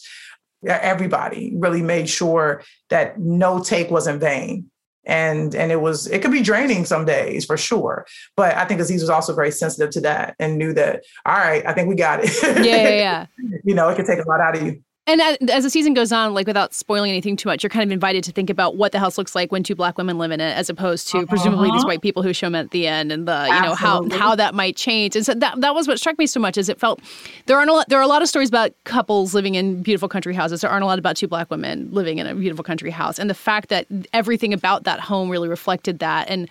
everybody really made sure that no take was in vain. And and it was it could be draining some days for sure but i think aziz was also very sensitive to that and knew that all right i think we got it. Yeah yeah, [LAUGHS] yeah. you know it could take a lot out of you And as the season goes on, like without spoiling anything too much, you're kind of invited to think about what the house looks like when two black women live in it, as opposed to uh-huh. presumably these white people who show them at the end, and the Absolutely. you know how how that might change. And so that that was what struck me so much is it felt there aren't a lot, there are a lot of stories about couples living in beautiful country houses. There aren't a lot about two black women living in a beautiful country house, and the fact that everything about that home really reflected that and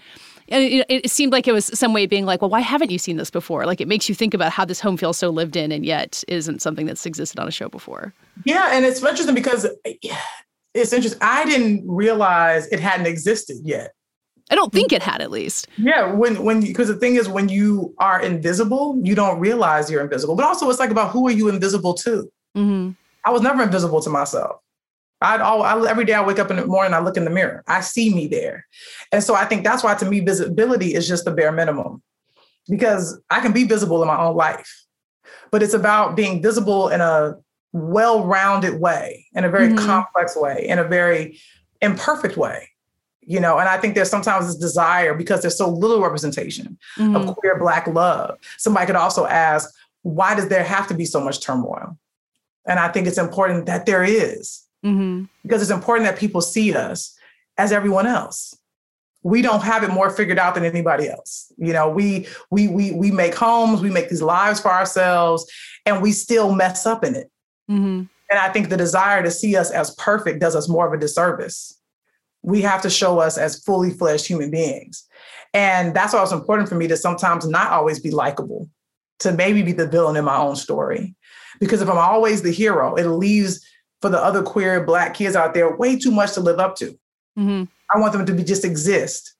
and it, it, seemed like it was some way of being like, well, why haven't you seen this before? Like it makes you think about how this home feels so lived in, and yet isn't something that's existed on a show before. Yeah, and it's interesting because it's interesting. I didn't realize it hadn't existed yet. I don't think it had at least. Yeah, when when because the thing is when you are invisible, you don't realize you're invisible. But also, it's like about who are you invisible to? Mm-hmm. I was never invisible to myself. I'd all I, every day I wake up in the morning, I look in the mirror, I see me there, and so I think that's why to me visibility is just the bare minimum, because I can be visible in my own life, but it's about being visible in a well-rounded way, in a very mm-hmm. complex way, in a very imperfect way, you know. And I think there's sometimes this desire because there's so little representation mm-hmm. of queer Black love. Somebody could also ask, why does there have to be so much turmoil? And I think it's important that there is mm-hmm. because it's important that people see us as everyone else. We don't have it more figured out than anybody else. You know, we we we we make homes, we make these lives for ourselves, and we still mess up in it. Mm-hmm. And I think the desire to see us as perfect does us more of a disservice. We have to show us as fully fledged human beings. And that's why it's important for me to sometimes not always be likable, to maybe be the villain in my own story. Because if I'm always the hero, it leaves for the other queer black kids out there way too much to live up to. Mm-hmm. I want them to be just exist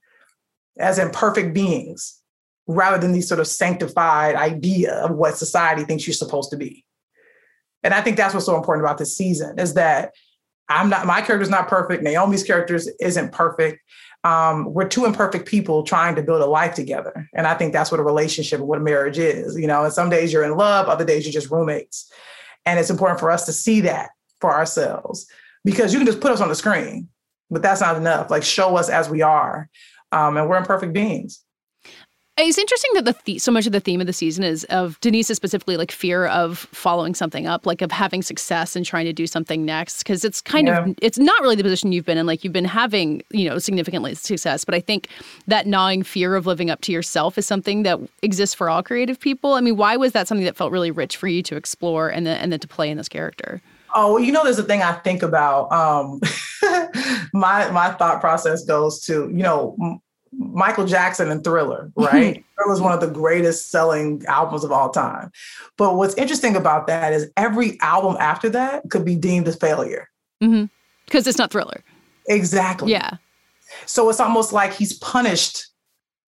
as imperfect beings rather than these sort of sanctified idea of what society thinks you're supposed to be. And I think that's what's so important about this season is that I'm not my character's not perfect. Naomi's character isn't perfect. Um, we're two imperfect people trying to build a life together. And I think that's what a relationship and what a marriage is. You know, and some days you're in love, other days you're just roommates. And it's important for us to see that for ourselves because you can just put us on the screen, but that's not enough. Like show us as we are, um, and we're imperfect beings. It's interesting that the, the so much of the theme of the season is of Denise specifically like fear of following something up, like of having success and trying to do something next. Because it's kind yeah. of it's not really the position you've been in. Like you've been having you know significantly success, but I think that gnawing fear of living up to yourself is something that exists for all creative people. I mean, why was that something that felt really rich for you to explore and then and then to play in this character? Oh, you know, there's a thing I think about. Um, [LAUGHS] my my thought process goes to you know M- Michael Jackson and Thriller, [LAUGHS] right? Thriller is one of the greatest selling albums of all time. But what's interesting about that is every album after that could be deemed a failure because mm-hmm. it's not Thriller. Exactly. Yeah. So it's almost like he's punished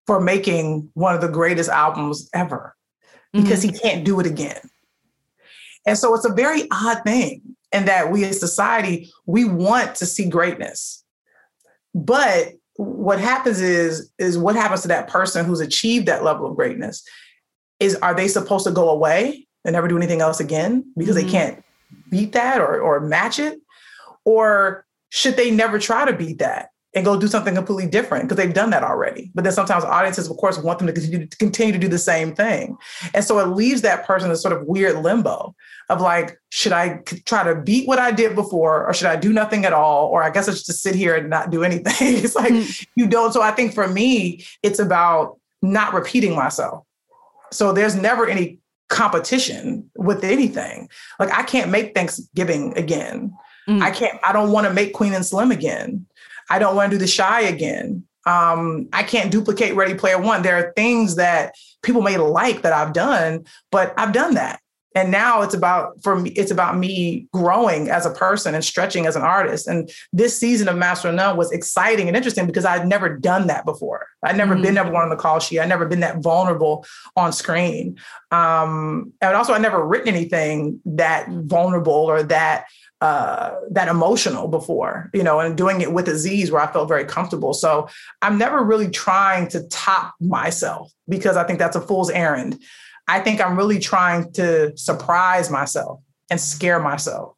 for making one of the greatest albums ever because mm-hmm. he can't do it again. And so it's a very odd thing in that we as society, we want to see greatness. But what happens is, is what happens to that person who's achieved that level of greatness is are they supposed to go away and never do anything else again because mm-hmm. they can't beat that or, or match it? Or should they never try to beat that? And go do something completely different because they've done that already. But then sometimes audiences, of course, want them to continue, to continue to do the same thing. And so it leaves that person in sort of weird limbo of like, should I try to beat what I did before or should I do nothing at all? Or I guess I should just sit here and not do anything. [LAUGHS] it's like mm-hmm. you don't. So I think for me, it's about not repeating myself. So there's never any competition with anything. Like I can't make Thanksgiving again. Mm-hmm. I can't, I don't want to make Queen and Slim again. I don't want to do the Chi again. Um, I can't duplicate Ready Player One. There are things that people may like that I've done, but I've done that. And now it's about for me, it's about me growing as a person and stretching as an artist. And this season of Master of None was exciting and interesting because I'd never done that before. I'd never mm-hmm. been everyone on the call sheet. I'd never been that vulnerable on screen. Um, and also I never written anything that vulnerable or that uh, that emotional before, you know, and doing it with Aziz where I felt very comfortable. So I'm never really trying to top myself because I think that's a fool's errand. I think I'm really trying to surprise myself and scare myself.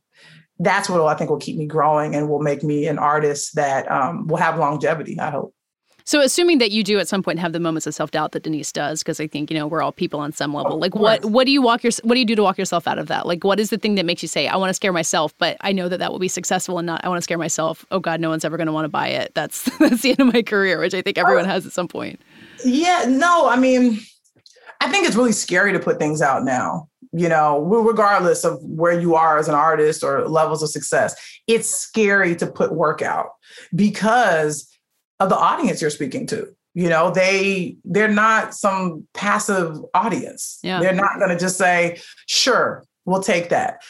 That's what I think will keep me growing and will make me an artist that um, will have longevity, I hope. So, assuming that you do at some point have the moments of self doubt that Denise does, because I think you know we're all people on some level. Like, what what do you walk your what do you do to walk yourself out of that? Like, what is the thing that makes you say, "I want to scare myself," but I know that that will be successful, and not I want to scare myself. Oh God, no one's ever going to want to buy it. That's [LAUGHS] that's the end of my career, which I think oh. everyone has at some point. Yeah, no, I mean, I think it's really scary to put things out now. You know, regardless of where you are as an artist or levels of success, it's scary to put work out because of the audience you're speaking to. You know they they're not some passive audience. Yeah. they're not going to just say sure we'll take that.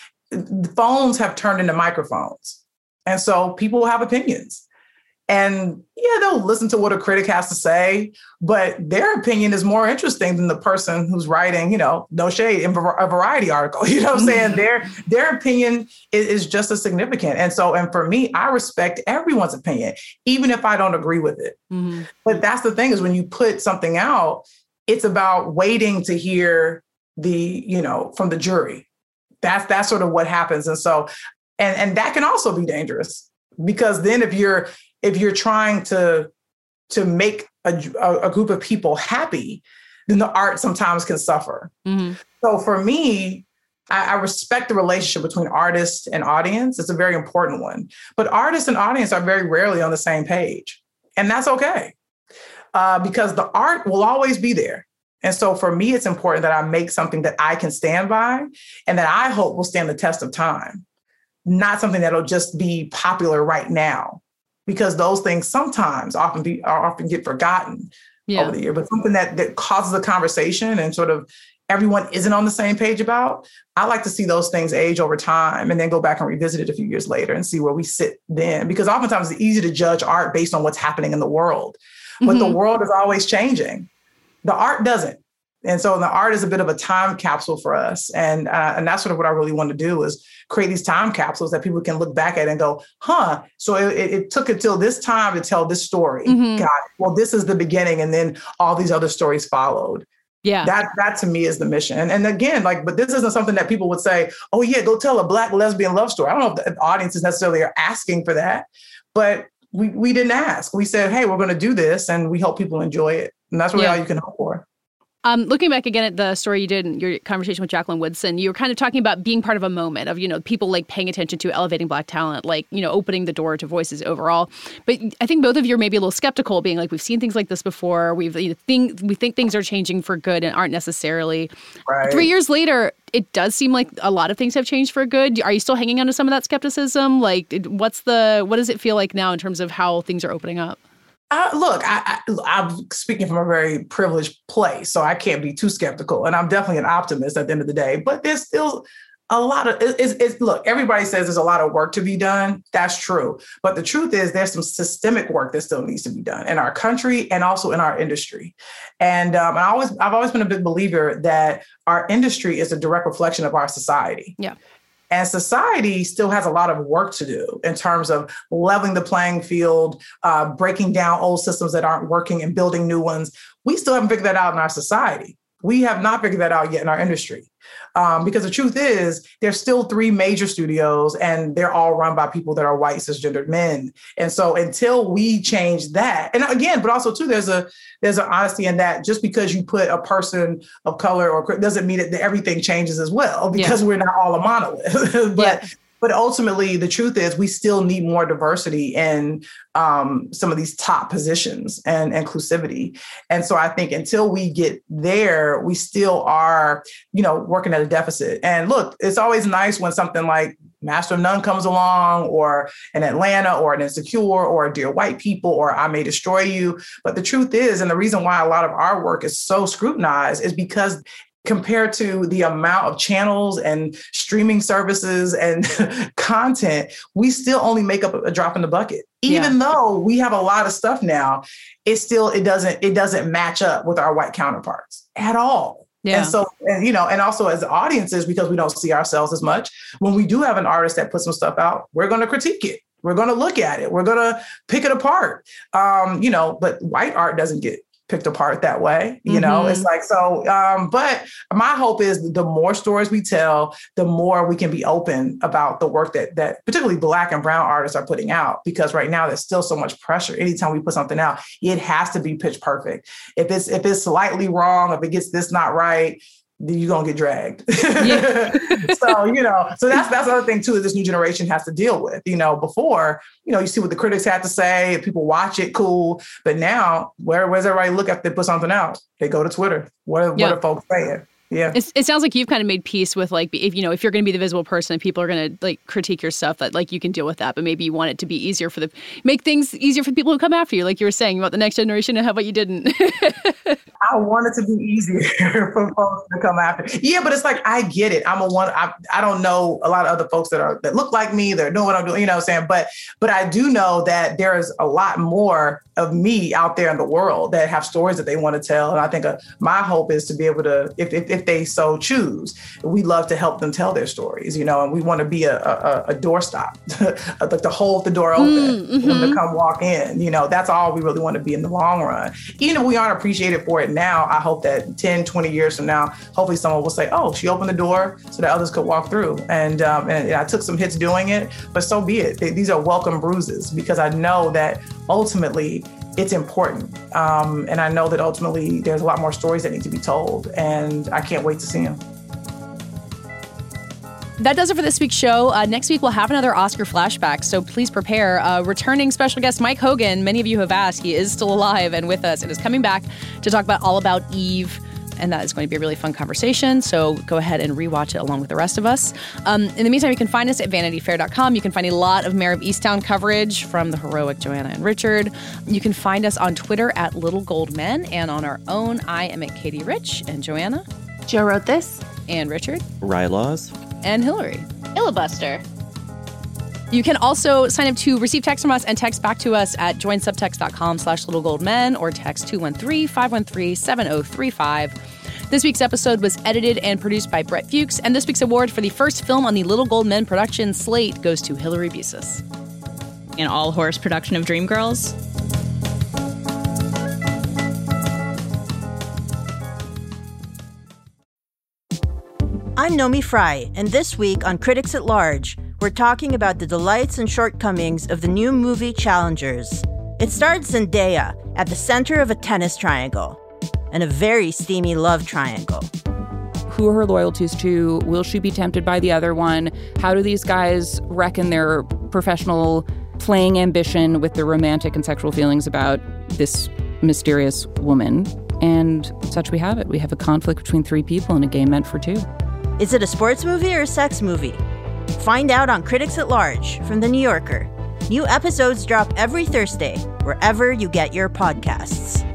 Phones have turned into microphones. And so people have opinions and yeah, they'll listen to what a critic has to say, but their opinion is more interesting than the person who's writing, you know, no shade in a variety article. [LAUGHS] You know what I'm saying? Mm-hmm. their their opinion is, is just as significant. And so, and for me, I respect everyone's opinion, even if I don't agree with it. Mm-hmm. But that's the thing is when you put something out, it's about waiting to hear the, you know, from the jury. That's that's sort of what happens. And so, and and that can also be dangerous because then if you're if you're trying to to make a, a group of people happy, then the art sometimes can suffer. Mm-hmm. So for me, I, I, respect the relationship between artist and audience. It's a very important one. But artist and audience are very rarely on the same page. And that's okay uh, because the art will always be there. And so for me, it's important that I make something that I can stand by and that I hope will stand the test of time, not something that'll just be popular right now because those things sometimes often be often get forgotten yeah. over the year. But something that that causes a conversation and sort of everyone isn't on the same page about, I like to see those things age over time and then go back and revisit it a few years later and see where we sit then. Because oftentimes it's easy to judge art based on what's happening in the world. But mm-hmm. the world is always changing. The art doesn't. And so the art is a bit of a time capsule for us. And, uh, and that's sort of what I really want to do is create these time capsules that people can look back at and go, huh, so it, it took until this time to tell this story. Mm-hmm. Well, this is the beginning. And then all these other stories followed. Yeah. That that to me is the mission. And, and again, like, but this isn't something that people would say, oh yeah, go tell a black lesbian love story. I don't know if the audiences necessarily are asking for that, but we we didn't ask. We said, hey, we're going to do this and we hope people enjoy it. And that's really yeah. all you can hope for. Um, looking back again at the story you did in your conversation with Jacqueline Woodson, you were kind of talking about being part of a moment of, you know, people like paying attention to elevating black talent, like, you know, opening the door to voices overall. But I think both of you are maybe a little skeptical, being like, we've seen things like this before. We've you know, think we think things are changing for good and aren't necessarily. Right. Three years later, it does seem like a lot of things have changed for good. Are you still hanging on to some of that skepticism? Like, what's the what does it feel like now in terms of how things are opening up? I, look, I, I, am speaking from a very privileged place, so I can't be too skeptical. And I'm definitely an optimist at the end of the day. But there's still a lot of it's, it's, look. Everybody says there's a lot of work to be done. That's true. But the truth is, there's some systemic work that still needs to be done in our country and also in our industry. And um, I always, I've always been a big believer that our industry is a direct reflection of our society. Yeah. And society still has a lot of work to do in terms of leveling the playing field, uh, breaking down old systems that aren't working and building new ones. We still haven't figured that out in our society. We have not figured that out yet in our industry. Um, because the truth is, there's still three major studios, and they're all run by people that are white cisgendered men. And so, until we change that, and again, but also too, there's a there's an honesty in that. Just because you put a person of color or doesn't mean that everything changes as well, because yeah. we're not all a monolith. [LAUGHS] but yeah but ultimately the truth is we still need more diversity in um, some of these top positions and inclusivity. And so i think until we get there we still are you know working at a deficit. And look it's always nice when something like master of none comes along or an atlanta or an insecure or dear white people or i may destroy you. But the truth is and the reason why a lot of our work is so scrutinized is because compared to the amount of channels and streaming services and [LAUGHS] content, we still only make up a drop in the bucket. Even yeah. though we have a lot of stuff now, it still it doesn't it doesn't match up with our white counterparts at all. Yeah. And so, and, you know, and also as audiences, because we don't see ourselves as much, when we do have an artist that puts some stuff out, we're going to critique it. We're going to look at it. We're going to pick it apart. Um, you know, but white art doesn't get picked apart that way. You know, Mm-hmm. it's like so. Um, but my hope is the more stories we tell, the more we can be open about the work that that particularly Black and Brown artists are putting out. Because right now there's still so much pressure. Anytime we put something out, it has to be pitch perfect. If it's if it's slightly wrong, if it gets this not right. Then you're gonna get dragged. [LAUGHS] so you know, so that's that's the other thing too. That this new generation has to deal with. You know, before you know, you see what the critics have to say. People watch it, cool. But now, where where's everybody look after they put something out? They go to Twitter. What are, Yeah. what are folks saying? Yeah. It's, it sounds like you've kind of made peace with like if you know if you're going to be the visible person and people are going to like critique your stuff that like you can deal with that but maybe you want it to be easier for the make things easier for the people who come after you like you were saying about the next generation and how about you didn't [LAUGHS] I want it to be easier [LAUGHS] for folks to come after. Yeah, but it's like I get it. I'm a one. I, I don't know a lot of other folks that are that look like me. They're doing what I'm doing. You know what I'm saying? But but I do know that there is a lot more of me out there in the world that have stories that they want to tell. And I think uh, my hope is to be able to, if, if if they so choose, we love to help them tell their stories. You know, and we want to be a a, a doorstop, [LAUGHS] like to hold the door open Mm, for them to come walk in. You know, that's all we really want to be in the long run. Even if we aren't appreciated for it now, I hope that 10, 20 years from now, hopefully someone will say, oh, she opened the door so that others could walk through. And, um, and I took some hits doing it, but so be it. These are welcome bruises because I know that ultimately it's important. Um, and I know that ultimately there's a lot more stories that need to be told. And I can't wait to see them. that does it for this week's show uh, next week we'll have another oscar flashback so please prepare uh, returning special guest mike hogan many of you have asked he is still alive and with us and is coming back to talk about all about eve and that is going to be a really fun conversation. So go ahead and rewatch it along with the rest of us. Um, in the meantime, you can find us at vanityfair.com. You can find a lot of Mare of Easttown coverage from the heroic Joanna and Richard. You can find us on Twitter at Little Gold Men and on our own. I am at Katey Rich and Joanna. Joe wrote this. And Richard. Rylaws. And Hillary. Filibuster. You can also sign up to receive text from us and text back to us at joinsubtext.com slash littlegoldmen or text 213-513-7035. This week's episode was edited and produced by Brett Fuchs, and this week's award for the first film on the Little Gold Men production slate goes to Hillary Busis. An all horse production of Dreamgirls. I'm Nomi Fry, and this week on Critics at Large, we're talking about the delights and shortcomings of the new movie Challengers. It stars Zendaya at the center of a tennis triangle and a very steamy love triangle. Who are her loyalties to? Will she be tempted by the other one? How do these guys reckon their professional playing ambition with their romantic and sexual feelings about this mysterious woman? And such we have it. We have a conflict between three people in a game meant for two. Is it a sports movie or a sex movie? Find out on Critics at Large from The New Yorker. New episodes drop every Thursday, wherever you get your podcasts.